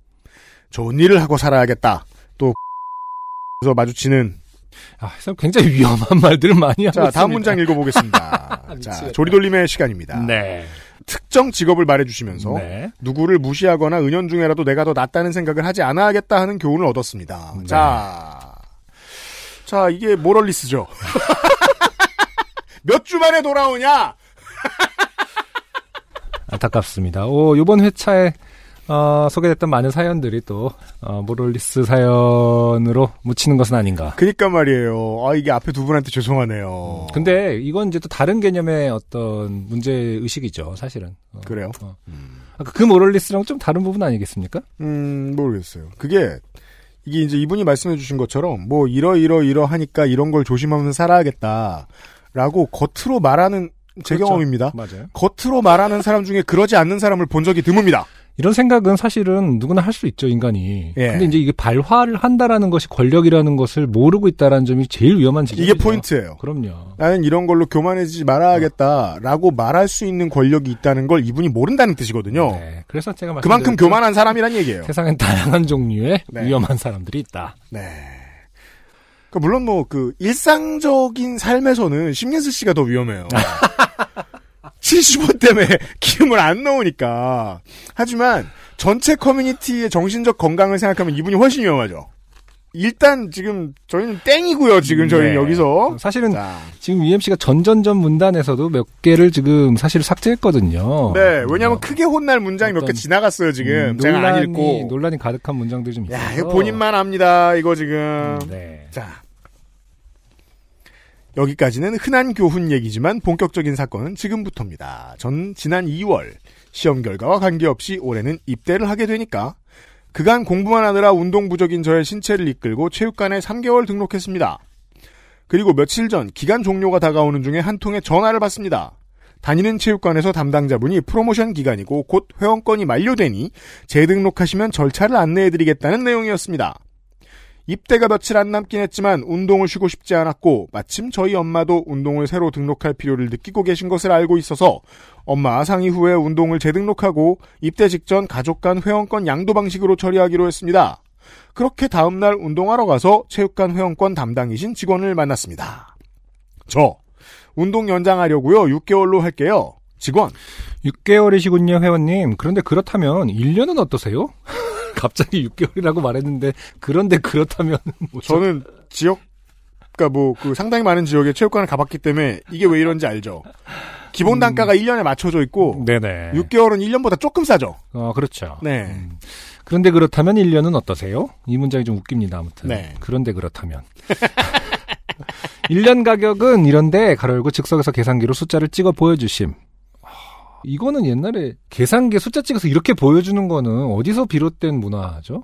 좋은 일을 하고 살아야겠다. 또 에서 마주치는 아, 참 굉장히 위험한 말들을 많이 하고 자 있습니다. 다음 문장 읽어보겠습니다. 자. 조리돌림의 시간입니다. 네. 특정 직업을 말해주시면서 네. 누구를 무시하거나 은연중에라도 내가 더 낫다는 생각을 하지 않아야겠다 하는 교훈을 얻었습니다. 네. 자, 자 이게 모럴리스죠. 몇 주 만에 돌아오냐? 안타깝습니다. 오, 이번 회차에 어, 소개됐던 많은 사연들이 또 어, 모럴리스 사연으로 묻히는 것은 아닌가. 그니까 말이에요. 아 이게 앞에 두 분한테 죄송하네요. 근데 이건 이제 또 다른 개념의 어떤 문제 의식이죠, 사실은. 어, 그래요? 어. 아까 그 모럴리스랑 좀 다른 부분 아니겠습니까? 음 모르겠어요. 그게 이게 이제 이분이 말씀해주신 것처럼 뭐 이러 이러 이러 하니까 이런 걸 조심하면서 살아야겠다라고 겉으로 말하는 제 그렇죠. 경험입니다. 맞아요. 겉으로 말하는 사람 중에 그러지 않는 사람을 본 적이 드뭅니다. 이런 생각은 사실은 누구나 할 수 있죠, 인간이. 예. 근데 이제 이게 발화를 한다라는 것이 권력이라는 것을 모르고 있다라는 점이 제일 위험한 지점이죠. 이게 포인트예요. 그럼요. 나는 이런 걸로 교만해지지 말아야겠다라고 말할 수 있는 권력이 있다는 걸 이분이 모른다는 뜻이거든요. 네. 그래서 제가 그만큼 말씀드린 교만한 사람이란 얘기예요. 세상엔 다양한 종류의 네. 위험한 사람들이 있다. 네. 그 물론 뭐 그 일상적인 삶에서는 심예슬 씨가 더 위험해요. 70원 때문에 기름을 안 넣으니까. 하지만 전체 커뮤니티의 정신적 건강을 생각하면 이분이 훨씬 위험하죠. 일단 지금 저희는 땡이고요. 지금 저희는 네. 여기서. 사실은 자, 지금 UMC가 전전전 문단에서도 몇 개를 지금 사실 삭제했거든요. 네, 왜냐하면 어, 크게 혼날 문장이 몇 개 지나갔어요. 지금 음, 제가 안 논란이, 읽고. 논란이 가득한 문장들이 좀. 야, 이거 본인만 압니다. 이거 지금. 음, 네. 자. 여기까지는 흔한 교훈 얘기지만 본격적인 사건은 지금부터입니다. 전 지난 2월 시험 결과와 관계없이 올해는 입대를 하게 되니까 그간 공부만 하느라 운동 부족인 저의 신체를 이끌고 체육관에 3개월 등록했습니다. 그리고 며칠 전 기간 종료가 다가오는 중에 한 통의 전화를 받습니다. 다니는 체육관에서 담당자분이 프로모션 기간이고 곧 회원권이 만료되니 재등록하시면 절차를 안내해드리겠다는 내용이었습니다. 입대가 며칠 안 남긴 했지만 운동을 쉬고 싶지 않았고 마침 저희 엄마도 운동을 새로 등록할 필요를 느끼고 계신 것을 알고 있어서 엄마 상의 후에 운동을 재등록하고 입대 직전 가족 간 회원권 양도 방식으로 처리하기로 했습니다. 그렇게 다음날 운동하러 가서 체육관 회원권 담당이신 직원을 만났습니다. 저 운동 연장하려고요. 6개월로 할게요. 직원 6개월이시군요, 회원님. 그런데 그렇다면 1년은 어떠세요? 갑자기 6개월이라고 말했는데 그런데 그렇다면 뭐죠? 저는 지역, 그니까 뭐, 그 상당히 많은 지역에 체육관을 가봤기 때문에 이게 왜 이런지 알죠. 기본 단가가 1년에 맞춰져 있고, 네네. 6개월은 1년보다 조금 싸죠. 어, 그렇죠. 네. 음. 그런데 그렇다면 1년은 어떠세요? 이 문장이 좀 웃깁니다, 아무튼. 네. 그런데 그렇다면. 1년 가격은 이런데 가로 열고 즉석에서 계산기로 숫자를 찍어 보여주심. 하, 이거는 옛날에 계산기에 숫자 찍어서 이렇게 보여주는 거는 어디서 비롯된 문화죠?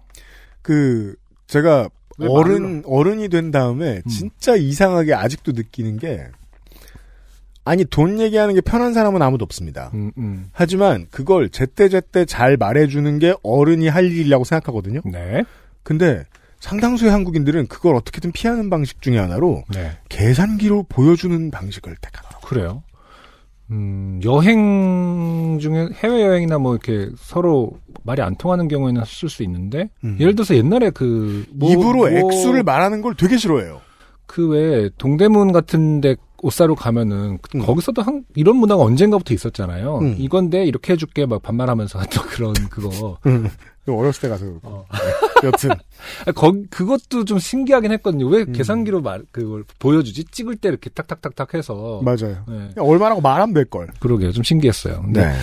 그, 제가 왜 어른, 어른이 된 다음에 음. 진짜 이상하게 아직도 느끼는 게, 아니, 돈 얘기하는 게 편한 사람은 아무도 없습니다. 음, 음. 하지만 그걸 제때제때 잘 말해주는 게 어른이 할 일이라고 생각하거든요. 네. 근데 상당수의 한국인들은 그걸 어떻게든 피하는 방식 중에 하나로 네. 계산기로 보여주는 방식을 택하더라고요. 그래요. 음, 여행 중에 해외 여행이나 뭐 이렇게 서로 말이 안 통하는 경우에는 쓸 수 있는데, 음. 예를 들어서 옛날에 그, 뭐- 입으로 뭐 액수를 말하는 걸 되게 싫어해요. 그 외에 동대문 같은데 옷 사러 가면은 그- 음. 거기서도 한 이런 문화가 언젠가부터 있었잖아요. 음. 이건데 이렇게 해줄게 막 반말하면서 또 그런 그거. 어렸을 때 가서 어. 여튼 아, 거 그것도 좀 신기하긴 했거든요. 왜 음. 계산기로 말 그걸 보여주지? 찍을 때 이렇게 탁탁탁탁 해서. 맞아요. 네. 얼마라고 말하면 될 걸. 그러게요. 좀 신기했어요. 근데 네.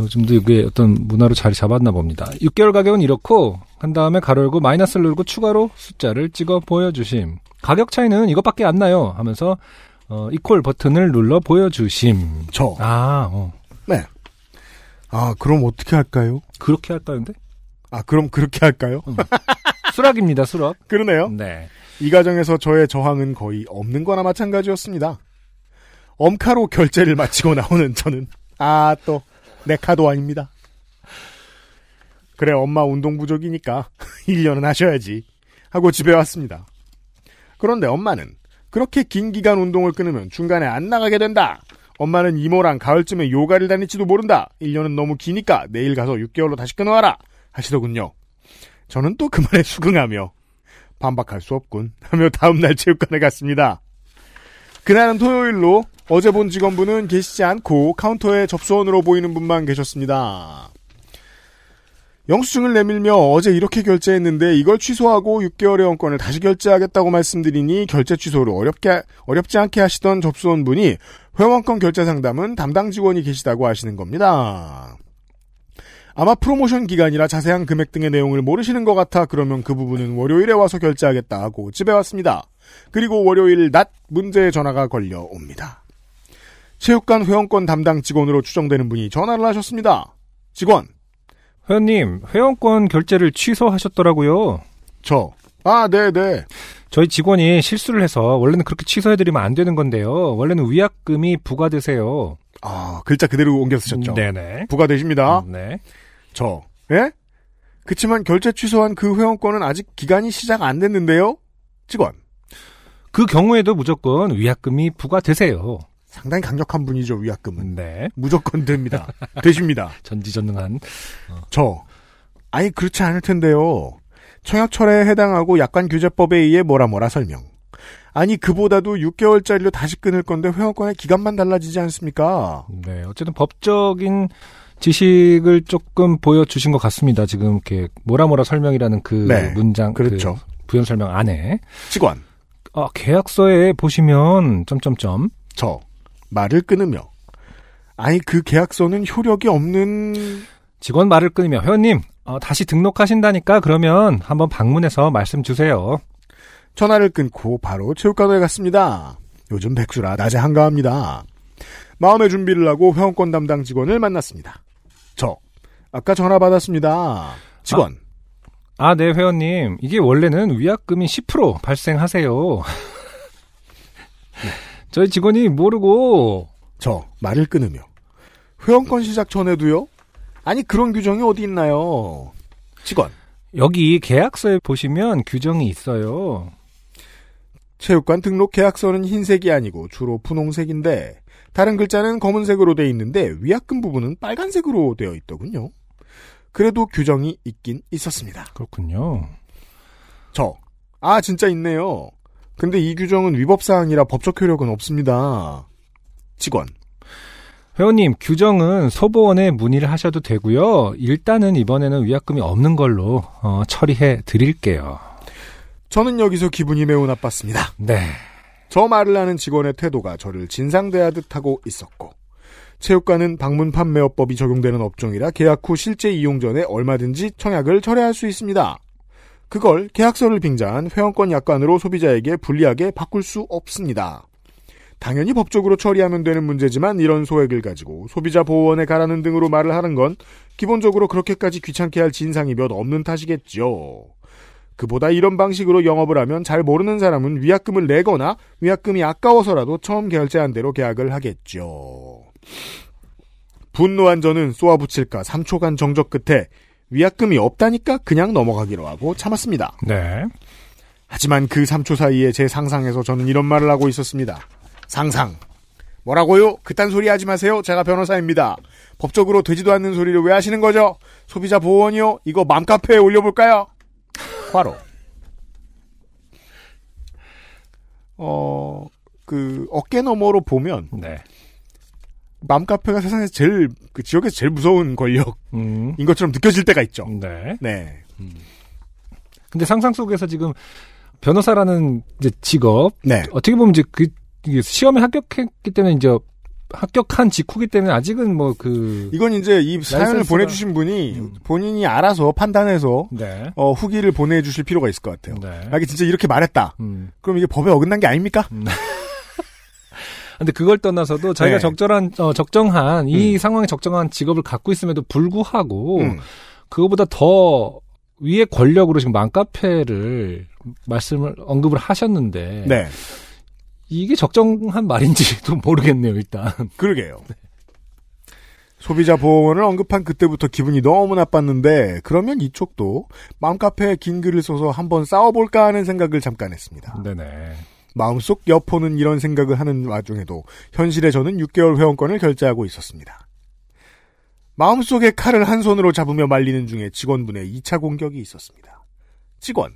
요즘도 이게 어떤 문화로 자리 잡았나 봅니다. 6개월 가격은 이렇고 한 다음에 가로 열고 마이너스를 누르고 추가로 숫자를 찍어 보여주심. 가격 차이는 이것밖에 안 나요. 하면서 어, 이퀄 버튼을 눌러 보여주심. 저. 아, 어. 아 그럼 어떻게 할까요? 그렇게 할까는데? 아 그럼 그렇게 할까요? 수락입니다, 수락. 그러네요. 네. 이 과정에서 저의 저항은 거의 없는 거나 마찬가지였습니다. 엄카로 결제를 마치고 나오는 저는 아 또 내 카도 아닙니다. 그래 엄마 운동 부족이니까 1년은 하셔야지 하고 집에 왔습니다. 그런데 엄마는 그렇게 긴 기간 운동을 끊으면 중간에 안 나가게 된다. 엄마는 이모랑 가을쯤에 요가를 다닐지도 모른다. 1년은 너무 기니까 내일 가서 6개월로 다시 끊어와라 하시더군요. 저는 또 그 말에 수긍하며 반박할 수 없군 하며 다음날 체육관에 갔습니다. 그날은 토요일로 어제 본 직원분은 계시지 않고 카운터에 접수원으로 보이는 분만 계셨습니다. 영수증을 내밀며 어제 이렇게 결제했는데 이걸 취소하고 6개월의 원권을 다시 결제하겠다고 말씀드리니 결제 취소를 어렵게 어렵지 않게 하시던 접수원 분이 회원권 결제 상담은 담당 직원이 계시다고 하시는 겁니다. 아마 프로모션 기간이라 자세한 금액 등의 내용을 모르시는 것 같아 그러면 그 부분은 월요일에 와서 결제하겠다 하고 집에 왔습니다. 그리고 월요일 낮 문제의 전화가 걸려옵니다. 체육관 회원권 담당 직원으로 추정되는 분이 전화를 하셨습니다. 직원, 회원님, 회원권 결제를 취소하셨더라고요. 저. 아, 네네. 저희 직원이 실수를 해서 원래는 그렇게 취소해드리면 안 되는 건데요. 원래는 위약금이 부과되세요. 아, 글자 그대로 옮겨 쓰셨죠? 네네. 부가 되십니다. 네. 저. 예? 그치만 결제 취소한 그 회원권은 아직 기간이 시작 안 됐는데요? 직원. 그 경우에도 무조건 위약금이 부과되세요. 상당히 강력한 분이죠, 위약금은. 네. 무조건 됩니다. 되십니다. 전지전능한. 저. 아니, 그렇지 않을 텐데요. 청약철에 해당하고 약관규제법에 의해 뭐라 뭐라 설명. 아니, 그보다도 6개월짜리로 다시 끊을 건데 회원권의 기간만 달라지지 않습니까? 네. 어쨌든 법적인 지식을 조금 보여주신 것 같습니다. 지금 이렇게 뭐라 뭐라 설명이라는 그 네, 문장, 그렇죠. 그 부연 설명 안에 직원. 아, 계약서에 보시면 점점점 저. 말을 끊으며. 아니, 그 계약서는 효력이 없는 직원 말을 끊으며 회원님 어, 다시 등록하신다니까 그러면 한번 방문해서 말씀 주세요. 전화를 끊고 바로 체육관에 갔습니다. 요즘 백수라 낮에 한가합니다. 마음의 준비를 하고 회원권 담당 직원을 만났습니다. 저 아까 전화 받았습니다. 직원 아, 네, 회원님. 이게 원래는 위약금이 10% 발생하세요. 저희 직원이 모르고 저 말을 끊으며 회원권 시작 전에도요? 아니 그런 규정이 어디 있나요? 직원 여기 계약서에 보시면 규정이 있어요. 체육관 등록 계약서는 흰색이 아니고 주로 분홍색인데 다른 글자는 검은색으로 돼 있는데 위약금 부분은 빨간색으로 되어 있더군요. 그래도 규정이 있긴 있었습니다. 그렇군요. 저. 아, 진짜 있네요. 근데 이 규정은 위법사항이라 법적 효력은 없습니다. 직원. 회원님, 규정은 소보원에 문의를 하셔도 되고요. 일단은 이번에는 위약금이 없는 걸로 어, 처리해 드릴게요. 저는 여기서 기분이 매우 나빴습니다. 네. 저 말을 하는 직원의 태도가 저를 진상대하듯 하고 있었고, 체육관은 방문 판매업법이 적용되는 업종이라 계약 후 실제 이용 전에 얼마든지 청약을 철회할 수 있습니다. 그걸 계약서를 빙자한 회원권 약관으로 소비자에게 불리하게 바꿀 수 없습니다. 당연히 법적으로 처리하면 되는 문제지만 이런 소액을 가지고 소비자 보호원에 가라는 등으로 말을 하는 건 기본적으로 그렇게까지 귀찮게 할 진상이 몇 없는 탓이겠죠. 그보다 이런 방식으로 영업을 하면 잘 모르는 사람은 위약금을 내거나 위약금이 아까워서라도 처음 결제한 대로 계약을 하겠죠. 분노한 저는 쏘아붙일까 3초간 정적 끝에 위약금이 없다니까 그냥 넘어가기로 하고 참았습니다. 네. 하지만 그 3초 사이에 제 상상에서 저는 이런 말을 하고 있었습니다. 상상. 뭐라고요? 그딴 소리 하지 마세요. 제가 변호사입니다. 법적으로 되지도 않는 소리를 왜 하시는 거죠? 소비자 보호원이요? 이거 맘카페에 올려볼까요? 과로. 어, 그, 어깨 너머로 보면, 네. 맘카페가 세상에서 제일, 그 지역에서 제일 무서운 권력인 음. 것처럼 느껴질 때가 있죠. 네. 네. 근데 상상 속에서 지금 변호사라는 이제 직업 네. 어떻게 보면 이제 그 시험에 합격했기 때문에 이제 합격한 직후기 때문에 아직은 뭐 그 이건 이제 이 사연을 라이선스가- 보내주신 분이 음. 본인이 알아서 판단해서 네. 어, 후기를 보내주실 필요가 있을 것 같아요. 네. 아, 이게 진짜 이렇게 말했다. 음. 그럼 이게 법에 어긋난 게 아닙니까? 근데 그걸 떠나서도 자기가 네. 적절한 어, 적정한 이 음. 상황에 적정한 직업을 갖고 있음에도 불구하고 음. 그거보다 더 위의 권력으로 지금 맘카페를 말씀을 언급을 하셨는데 네. 이게 적정한 말인지도 모르겠네요 일단 그러게요. 소비자 보호원을 언급한 그때부터 기분이 너무 나빴는데 그러면 이쪽도 맘카페에 긴 글을 써서 한번 싸워볼까 하는 생각을 잠깐 했습니다. 네네 마음속 여포는 이런 생각을 하는 와중에도 현실에 저는 6개월 회원권을 결제하고 있었습니다. 마음속에 칼을 한 손으로 잡으며 말리는 중에 직원분의 2차 공격이 있었습니다. 직원,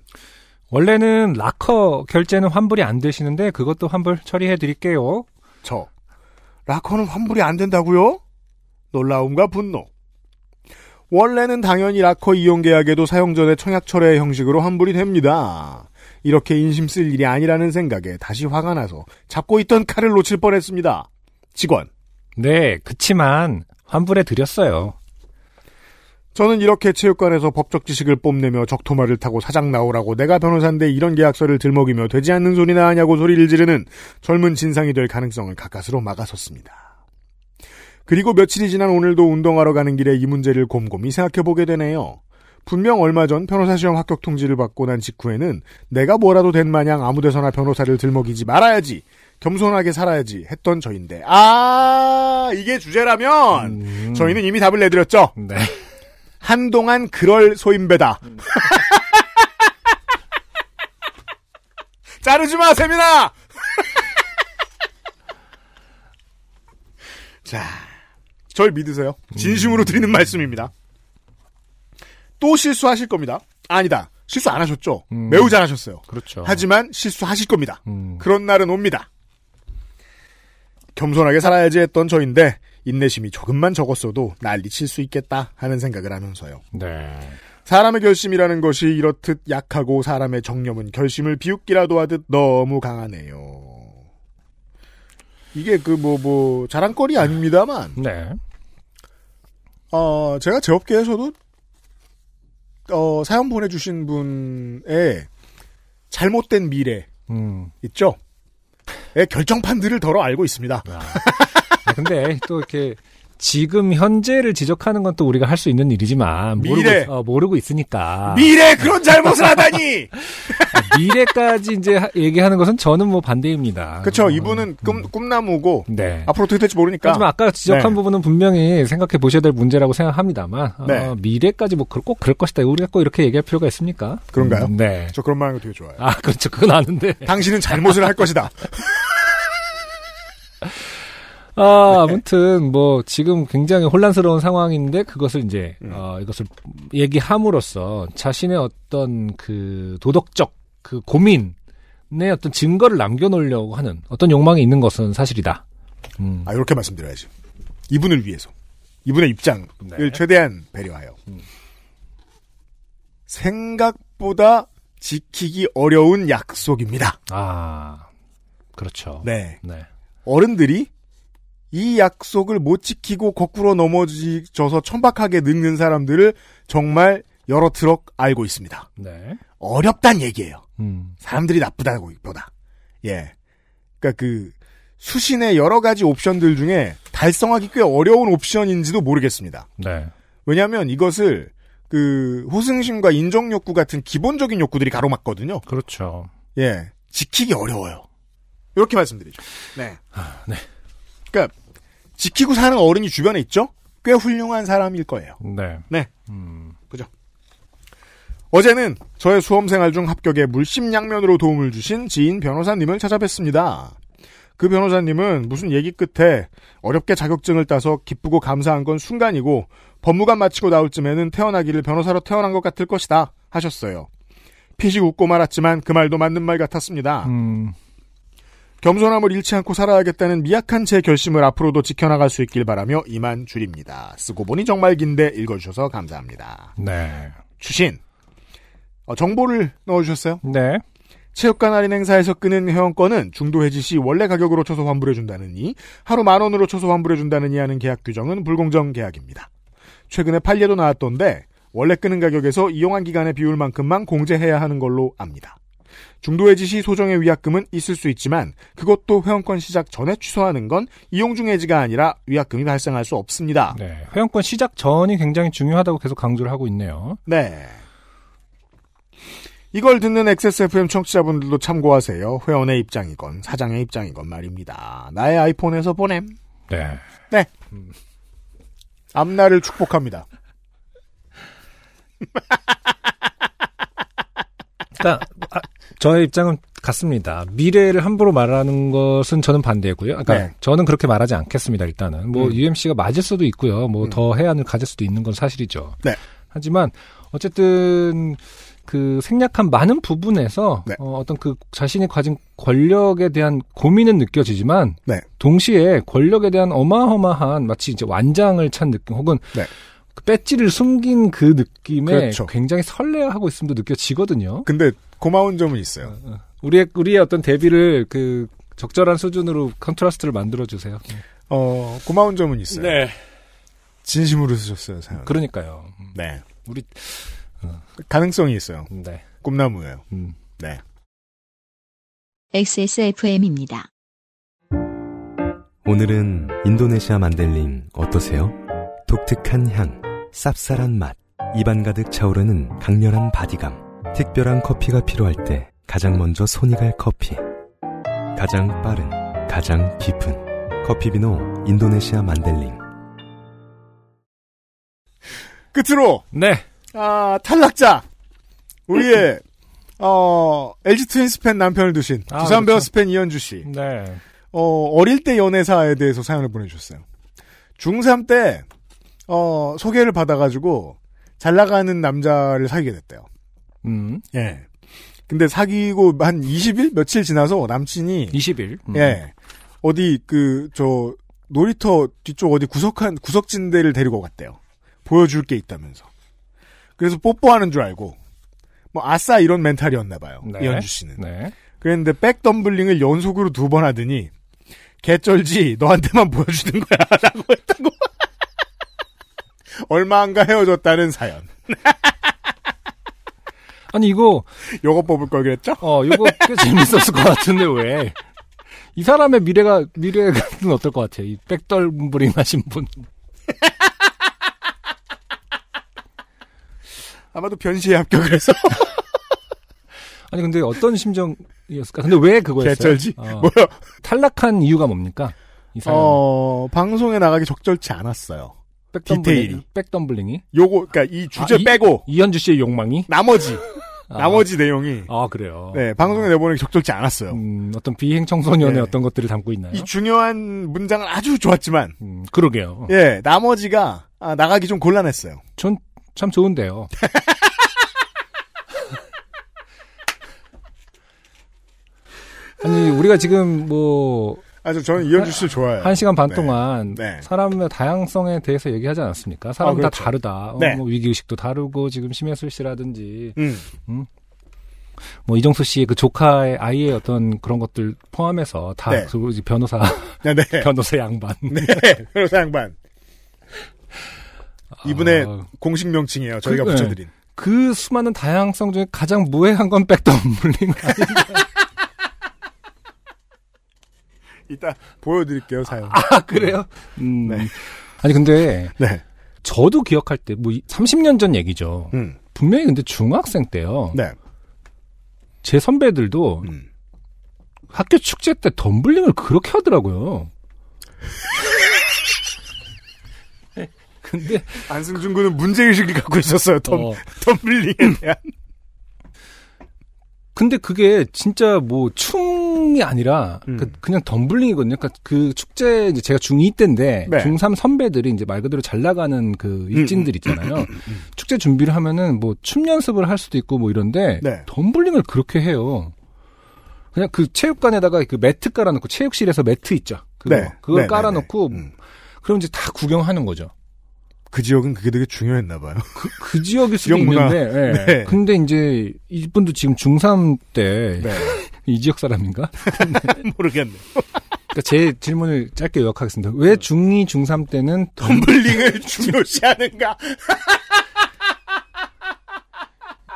원래는 라커 결제는 환불이 안 되시는데 그것도 환불 처리해 드릴게요 저. 라커는 환불이 안 된다고요? 놀라움과 분노. 원래는 당연히 라커 이용 계약에도 사용 전에 청약 철회 형식으로 환불이 됩니다. 이렇게 인심 쓸 일이 아니라는 생각에 다시 화가 나서 잡고 있던 칼을 놓칠 뻔했습니다. 직원. 네 그치만 환불해 드렸어요 저는 이렇게 체육관에서 법적 지식을 뽐내며 적토마를 타고 사장 나오라고 내가 변호사인데 이런 계약서를 들먹이며 되지 않는 소리나 하냐고 소리를 지르는 젊은 진상이 될 가능성을 가까스로 막아섰습니다. 그리고 며칠이 지난 오늘도 운동하러 가는 길에 이 문제를 곰곰이 생각해보게 되네요. 분명 얼마 전 변호사 시험 합격 통지를 받고 난 직후에는 내가 뭐라도 된 마냥 아무 데서나 변호사를 들먹이지 말아야지 겸손하게 살아야지 했던 저인데 아 이게 주제라면 음. 저희는 이미 답을 내드렸죠. 네 한동안 그럴 소인배다. 자르지 마, 세민아! 자, 절 믿으세요. 진심으로 드리는 말씀입니다. 또 실수하실 겁니다. 아니다. 실수 안 하셨죠? 음. 매우 잘하셨어요. 그렇죠. 하지만 실수하실 겁니다. 음. 그런 날은 옵니다. 겸손하게 살아야지 했던 저인데 인내심이 조금만 적었어도 난리칠 수 있겠다 하는 생각을 하면서요. 네. 사람의 결심이라는 것이 이렇듯 약하고 사람의 정념은 결심을 비웃기라도 하듯 너무 강하네요. 이게 그 뭐뭐 자랑거리 아닙니다만 네. 어 제가 제 업계에서도 어 사연 보내주신 분의 잘못된 미래 음. 있죠? 의 결정판들을 덜어 알고 있습니다. 아, 근데 또 이렇게 지금 현재를 지적하는 건 또 우리가 할 수 있는 일이지만 모르고, 미래. 어, 모르고 있으니까 미래 그런 잘못을 하다니! 아, 미래까지 이제 하- 얘기하는 것은 저는 뭐 반대입니다. 그쵸, 어, 이분은 꿈, 꿈나무고, 네. 앞으로 어떻게 될지 모르니까. 하지만 아까 지적한 네. 부분은 분명히 생각해 보셔야 될 문제라고 생각합니다만 어, 네. 미래까지 뭐 꼭 그럴 것이다. 우리가 꼭 이렇게 얘기할 필요가 있습니까? 그런가요? 음, 네. 저 그런 말 하는 거 되게 좋아요. 아 그렇죠. 그건 아는데. 당신은 잘못을 할 것이다. 아, 아무튼 뭐 지금 굉장히 혼란스러운 상황인데 그것을 이제 음. 어 이것을 얘기함으로써 자신의 어떤 그 도덕적 그 고민의 어떤 증거를 남겨놓으려고 하는 어떤 욕망이 있는 것은 사실이다. 음. 아, 이렇게 말씀드려야지. 이분을 위해서. 이분의 입장을 네. 최대한 배려하여. 음. 생각보다 지키기 어려운 약속입니다. 아, 그렇죠. 네. 네. 어른들이 이 약속을 못 지키고 거꾸로 넘어져서 천박하게 늙는 사람들을 정말 여러 트럭 알고 있습니다. 네. 어렵단 얘기예요. 음. 사람들이 나쁘다고 보다. 예. 그러니까 그 수신의 여러 가지 옵션들 중에 달성하기 꽤 어려운 옵션인지도 모르겠습니다. 네. 왜냐하면 이것을 그 호승심과 인정 욕구 같은 기본적인 욕구들이 가로막거든요. 그렇죠. 예, 지키기 어려워요. 이렇게 말씀드리죠. 네. 네. 그러니까 지키고 사는 어른이 주변에 있죠. 꽤 훌륭한 사람일 거예요. 네. 네. 음. 어제는 저의 수험생활 중 합격에 물심양면으로 도움을 주신 지인 변호사님을 찾아뵀습니다. 그 변호사님은 무슨 얘기 끝에 어렵게 자격증을 따서 기쁘고 감사한 건 순간이고 법무관 마치고 나올 쯤에는 태어나기를 변호사로 태어난 것 같을 것이다 하셨어요. 피식 웃고 말았지만 그 말도 맞는 말 같았습니다. 음. 겸손함을 잃지 않고 살아야겠다는 미약한 제 결심을 앞으로도 지켜나갈 수 있길 바라며 이만 줄입니다. 쓰고 보니 정말 긴데 읽어주셔서 감사합니다. 네. 추신 어, 정보를 넣어주셨어요. 네. 체육관 할인 행사에서 끄는 회원권은 중도 해지 시 원래 가격으로 쳐서 환불해준다느니 하루 만 원으로 쳐서 환불해준다느니 하는 계약 규정은 불공정 계약입니다. 최근에 판례도 나왔던데 원래 끄는 가격에서 이용한 기간의 비율만큼만 공제해야 하는 걸로 압니다. 중도 해지 시 소정의 위약금은 있을 수 있지만 그것도 회원권 시작 전에 취소하는 건 이용 중 해지가 아니라 위약금이 발생할 수 없습니다. 네. 회원권 시작 전이 굉장히 중요하다고 계속 강조를 하고 있네요. 네. 이걸 듣는 XSFM 청취자분들도 참고하세요. 회원의 입장이건 사장의 입장이건 말입니다. 나의 아이폰에서 보냄. 네. 앞날을 축복합니다. 그러니까 아, 저의 입장은 같습니다. 미래를 함부로 말하는 것은 저는 반대고요. 그러니까 네. 저는 그렇게 말하지 않겠습니다. 일단은 뭐 음. UMC가 맞을 수도 있고요. 뭐 음. 더 해안을 가질 수도 있는 건 사실이죠. 네. 하지만 어쨌든 그 생략한 많은 부분에서 네. 어, 어떤 그 자신이 가진 권력에 대한 고민은 느껴지지만 네. 동시에 권력에 대한 어마어마한 마치 이제 완장을 찬 느낌 혹은 네. 그 배지를 숨긴 그 느낌에 그렇죠. 굉장히 설레하고 있음도 느껴지거든요. 근데 고마운 점은 있어요. 우리의 우리의 어떤 대비를 그 적절한 수준으로 contrast를 만들어 주세요. 어, 고마운 점은 있어요. 진심으로 쓰셨어요, 사연. 그러니까요. 음, 네. 우리 가능성이 있어요. 네. 꿈나무예요. 음. 네. XSFM입니다. 오늘은 인도네시아 만델링 어떠세요? 독특한 향, 쌉쌀한 맛, 입안 가득 차오르는 강렬한 body감. 특별한 커피가 필요할 때 가장 먼저 손이 갈 커피. 가장 빠른, 가장 깊은 커피비노 인도네시아 만델링. 끝으로 네. 아, 탈락자 우리의 어, LG 트윈스 팬 남편을 두신 아, 두산 그렇죠. 베어스 팬 이현주 씨. 네. 어, 어릴 때 연애사에 대해서 사연을 보내 주셨어요. 중3 때, 어, 소개를 받아 가지고, 잘 나가는 남자를 사귀게 됐대요. 음. 예. 근데 사귀고 한 20일? 며칠 지나서 남친이, 20일. 음. 예. 어디, 그, 저, 놀이터 뒤쪽 어디 구석한, 구석진 데를 데리고 갔대요. 보여줄 게 있다면서. 그래서 뽀뽀하는 줄 알고, 뭐, 아싸 이런 멘탈이었나 봐요. 네. 이현주 씨는. 네. 그랬는데 백덤블링을 연속으로 두 번 하더니 개쩔지 너한테만 보여주는 거야 라고 했다고 얼마 안가 헤어졌다는 사연 아니 이거 요거 뽑을 걸 그랬죠? 어 이거 꽤 재밌었을 것 같은데 왜? 이 사람의 미래가 미래는 어떨 것 같아요? 이 백덜브링 하신 분. 아마도 변시에 합격을 해서 아니 근데 어떤 심정이었을까? 근데 왜 그거였어요? 개쩔지? 어, 뭐요? 탈락한 이유가 뭡니까? 이 사람 어 방송에 나가기 적절치 않았어요 백덤블링, 디테일이. 백덤블링이 요거 그니까 이 주제 아, 이- 빼고 이현주 씨의 욕망이 나머지 아, 나머지 내용이 아 그래요. 네 방송에 내보내기 적절치 않았어요 음, 어떤 비행 청소년의 네. 어떤 것들을 담고 있나요? 이 중요한 문장은 아주 좋았지만 음, 그러게요. 예 나머지가 아, 나가기 좀 곤란했어요 전 참 좋은데요. 아니 우리가 지금 뭐 아주 저는 이현주 씨를 좋아해요 한 시간 반 네. 동안 네. 사람의 다양성에 대해서 얘기하지 않았습니까? 사람 아, 다 그렇죠. 다르다. 어, 네. 뭐 위기의식도 다르고 지금 심혜술 씨라든지 음. 뭐 이정수 씨의 그 조카의 아이의 어떤 그런 것들 포함해서 다 네. 그리고 변호사 네, 네. 변호사 양반 네, 변호사 양반. 이분의 아, 공식 명칭이에요. 저희가 그, 붙여드린. 그 수많은 다양성 중에 가장 무해한 건 백덤블링 이따 보여드릴게요, 사연. 아 그래요? 음. 네. 아니 근데 네. 저도 기억할 때 뭐 30년 전 얘기죠. 음. 분명히 근데 중학생 때요. 네. 제 선배들도 음. 학교 축제 때 덤블링을 그렇게 하더라고요. 근데 안승준 군은 문제 의식을 갖고 있었어요, 덤, 어, 덤블링에 대한. 근데 그게 진짜 뭐 춤이 아니라 음. 그 그냥 덤블링이거든요. 그러니까 그 축제 이제 제가 중2 때인데 네. 중3 선배들이 이제 말 그대로 잘 나가는 그 일진들 있잖아요. 축제 준비를 하면은 뭐 춤 연습을 할 수도 있고 뭐 이런데 네. 덤블링을 그렇게 해요. 그냥 그 체육관에다가 그 매트 깔아놓고 체육실에서 매트 있죠. 그거 네. 그걸 네, 깔아놓고 네, 네. 음. 그럼 이제 다 구경하는 거죠. 그 지역은 그게 되게 중요했나 봐요. 그, 그 지역일 수도 지역. 있는데, 예. 네. 근데 이제 이분도 지금 중3 때 이 네. 지역 사람인가? 모르겠네. 그러니까 제 질문을 짧게 요약하겠습니다. 왜 중2, 중3 때는 덤, 덤블링을 중요시하는가?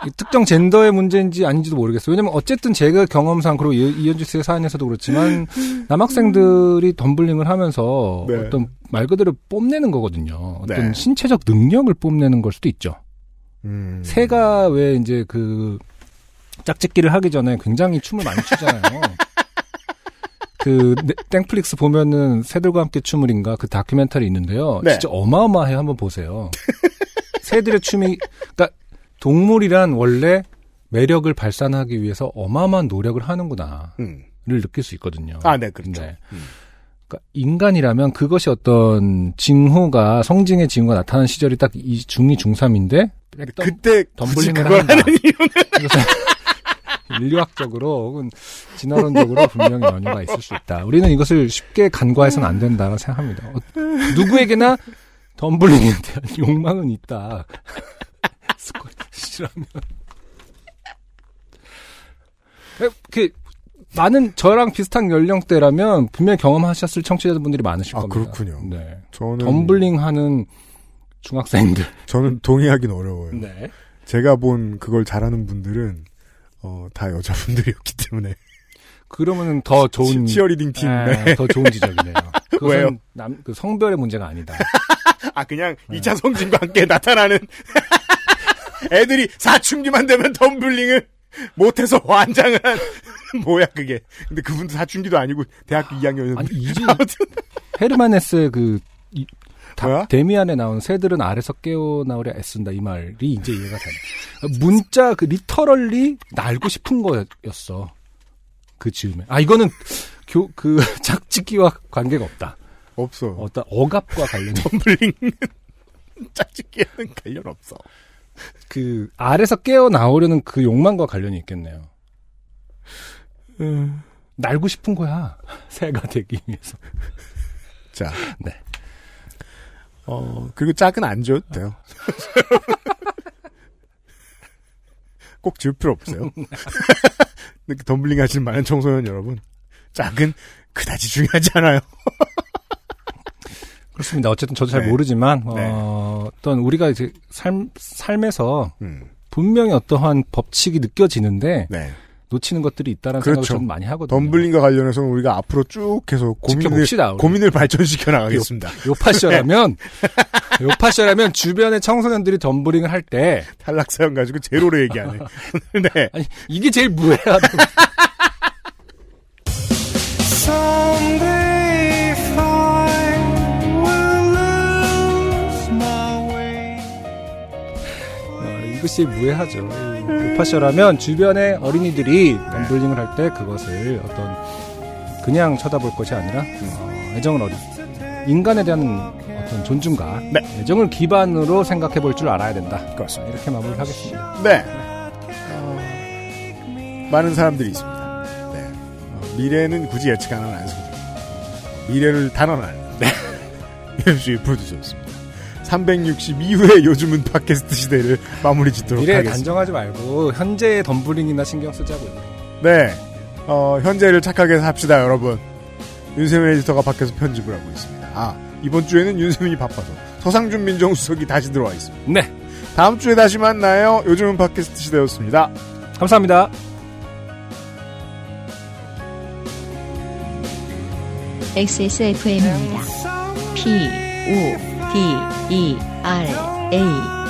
이 특정 젠더의 문제인지 아닌지도 모르겠어요. 왜냐면 어쨌든 제가 경험상 그리고 이- 이현주 씨의 사연에서도 그렇지만 남학생들이 덤블링을 하면서 네. 어떤 말 그대로 뽐내는 거거든요. 어떤 네. 신체적 능력을 뽐내는 걸 수도 있죠. 음. 새가 왜 이제 그 짝짓기를 하기 전에 굉장히 춤을 많이 추잖아요. 그 네- 땡플릭스 보면은 새들과 함께 춤을인가 그 다큐멘터리 있는데요. 네. 진짜 어마어마해요. 한번 보세요. 새들의 춤이 그러니까 동물이란 원래 매력을 발산하기 위해서 어마어마한 노력을 하는구나를 음. 느낄 수 있거든요. 아, 네, 그렇죠. 네. 음. 그러니까 인간이라면 그것이 어떤 징후가 성징의 징후가 나타나는 시절이 딱 이 중2, 중3인데 그때 덤블링을 한다. 하는 이유는 인류학적으로 혹은 진화론적으로 분명히 연유가 있을 수 있다. 우리는 이것을 쉽게 간과해서는 안 된다고 생각합니다. 어, 누구에게나 덤블링에 대한 욕망은 있다. 스 쿼시라면 그 많은 저랑 비슷한 연령대라면 분명히 경험하셨을 청취자분들이 많으실 아, 겁니다. 그렇군요. 네. 저는 덤블링하는 중학생들. 저는 동의하긴 어려워요. 네. 제가 본 그걸 잘하는 분들은 어, 다 여자분들이었기 때문에 그러면은 더 좋은 치, 어리딩 팀. 네, 네. 더 좋은 지적이네요. 왜요? 남, 그 성별의 문제가 아니다. 아 그냥 이 2차 성진과 함께 나타나는 애들이 사춘기만 되면 덤블링을 못해서 환장한 뭐야 그게. 근데 그분도 사춘기도 아니고 대학교 2학년이었는데 아니, 이주, 아무튼 헤르만헤스의 그, 이- 다-? 데미안에 나온 새들은 아래서 깨어나오려 애쓴다 이 말이 이제 이해가 되네. 문자 그 리터럴리 날고 싶은 거였어. 그 즈음에. 아 이거는 교그 짝짓기와 관계가 없다. 없어. 어떤 억압과 관련이 덤블링 짝짓기에는 관련 없어. 그 아래서 깨어 나오려는 그 욕망과 관련이 있겠네요. 날고 싶은 거야. 새가 되기 위해서. 자. 네. 어, 그리고 짝은 안 돼요. 꼭 지을 필요 없어요. 이렇게 덤블링 하시는 많은 청소년 여러분. 짝은 그다지 중요하지 않아요. 그렇습니다. 어쨌든 저도 잘 네. 모르지만 네. 어, 어떤 우리가 이제 삶 삶에서 음, 분명히 어떠한 법칙이 느껴지는데 네. 놓치는 것들이 있다는 그렇죠. 생각을 저는 많이 하거든요. 덤블링과 관련해서는 우리가 앞으로 쭉 해서 고민을. 우리. 고민을 발전시켜 나가겠습니다. 요파셔라면 요파셔라면 주변의 청소년들이 덤블링을 할 때 탈락 사연 가지고 제로로 얘기하네. 네. 아니 이게 제일 무해하다. 어, 이것이 무해하죠. 요파셔라면 주변의 어린이들이 덤블링을 할 때 그것을 어떤 그냥 쳐다볼 것이 아니라 어, 애정을 어리 인간에 대한 어떤 존중과 네. 애정을 기반으로 생각해 볼 줄 알아야 된다. 그렇습니다. 이렇게 마무리를 하겠습니다. 네. 어, 많은 사람들이 있습니다. 네. 어, 미래는 굳이 예측 안 하는 안승준. 미래를 단언하는. 네. 유엠수의 프로듀서였습니다. 362회 요즘은 팟캐스트 시대를 마무리 짓도록 미래에 하겠습니다. 단정하지 말고 현재의 덤블링이나 신경 쓰자고요. 네. 어, 현재를 착하게 삽시다, 여러분. 윤세민 에디터가 밖에서 편집을 하고 있습니다. 아, 이번 주에는 윤세민이 바빠서 서상준 민정수석이 다시 들어와 있습니다. 네, 다음 주에 다시 만나요. 요즘은 팟캐스트 시대였습니다. 감사합니다. XSFM입니다. P, O, D, E, R, A.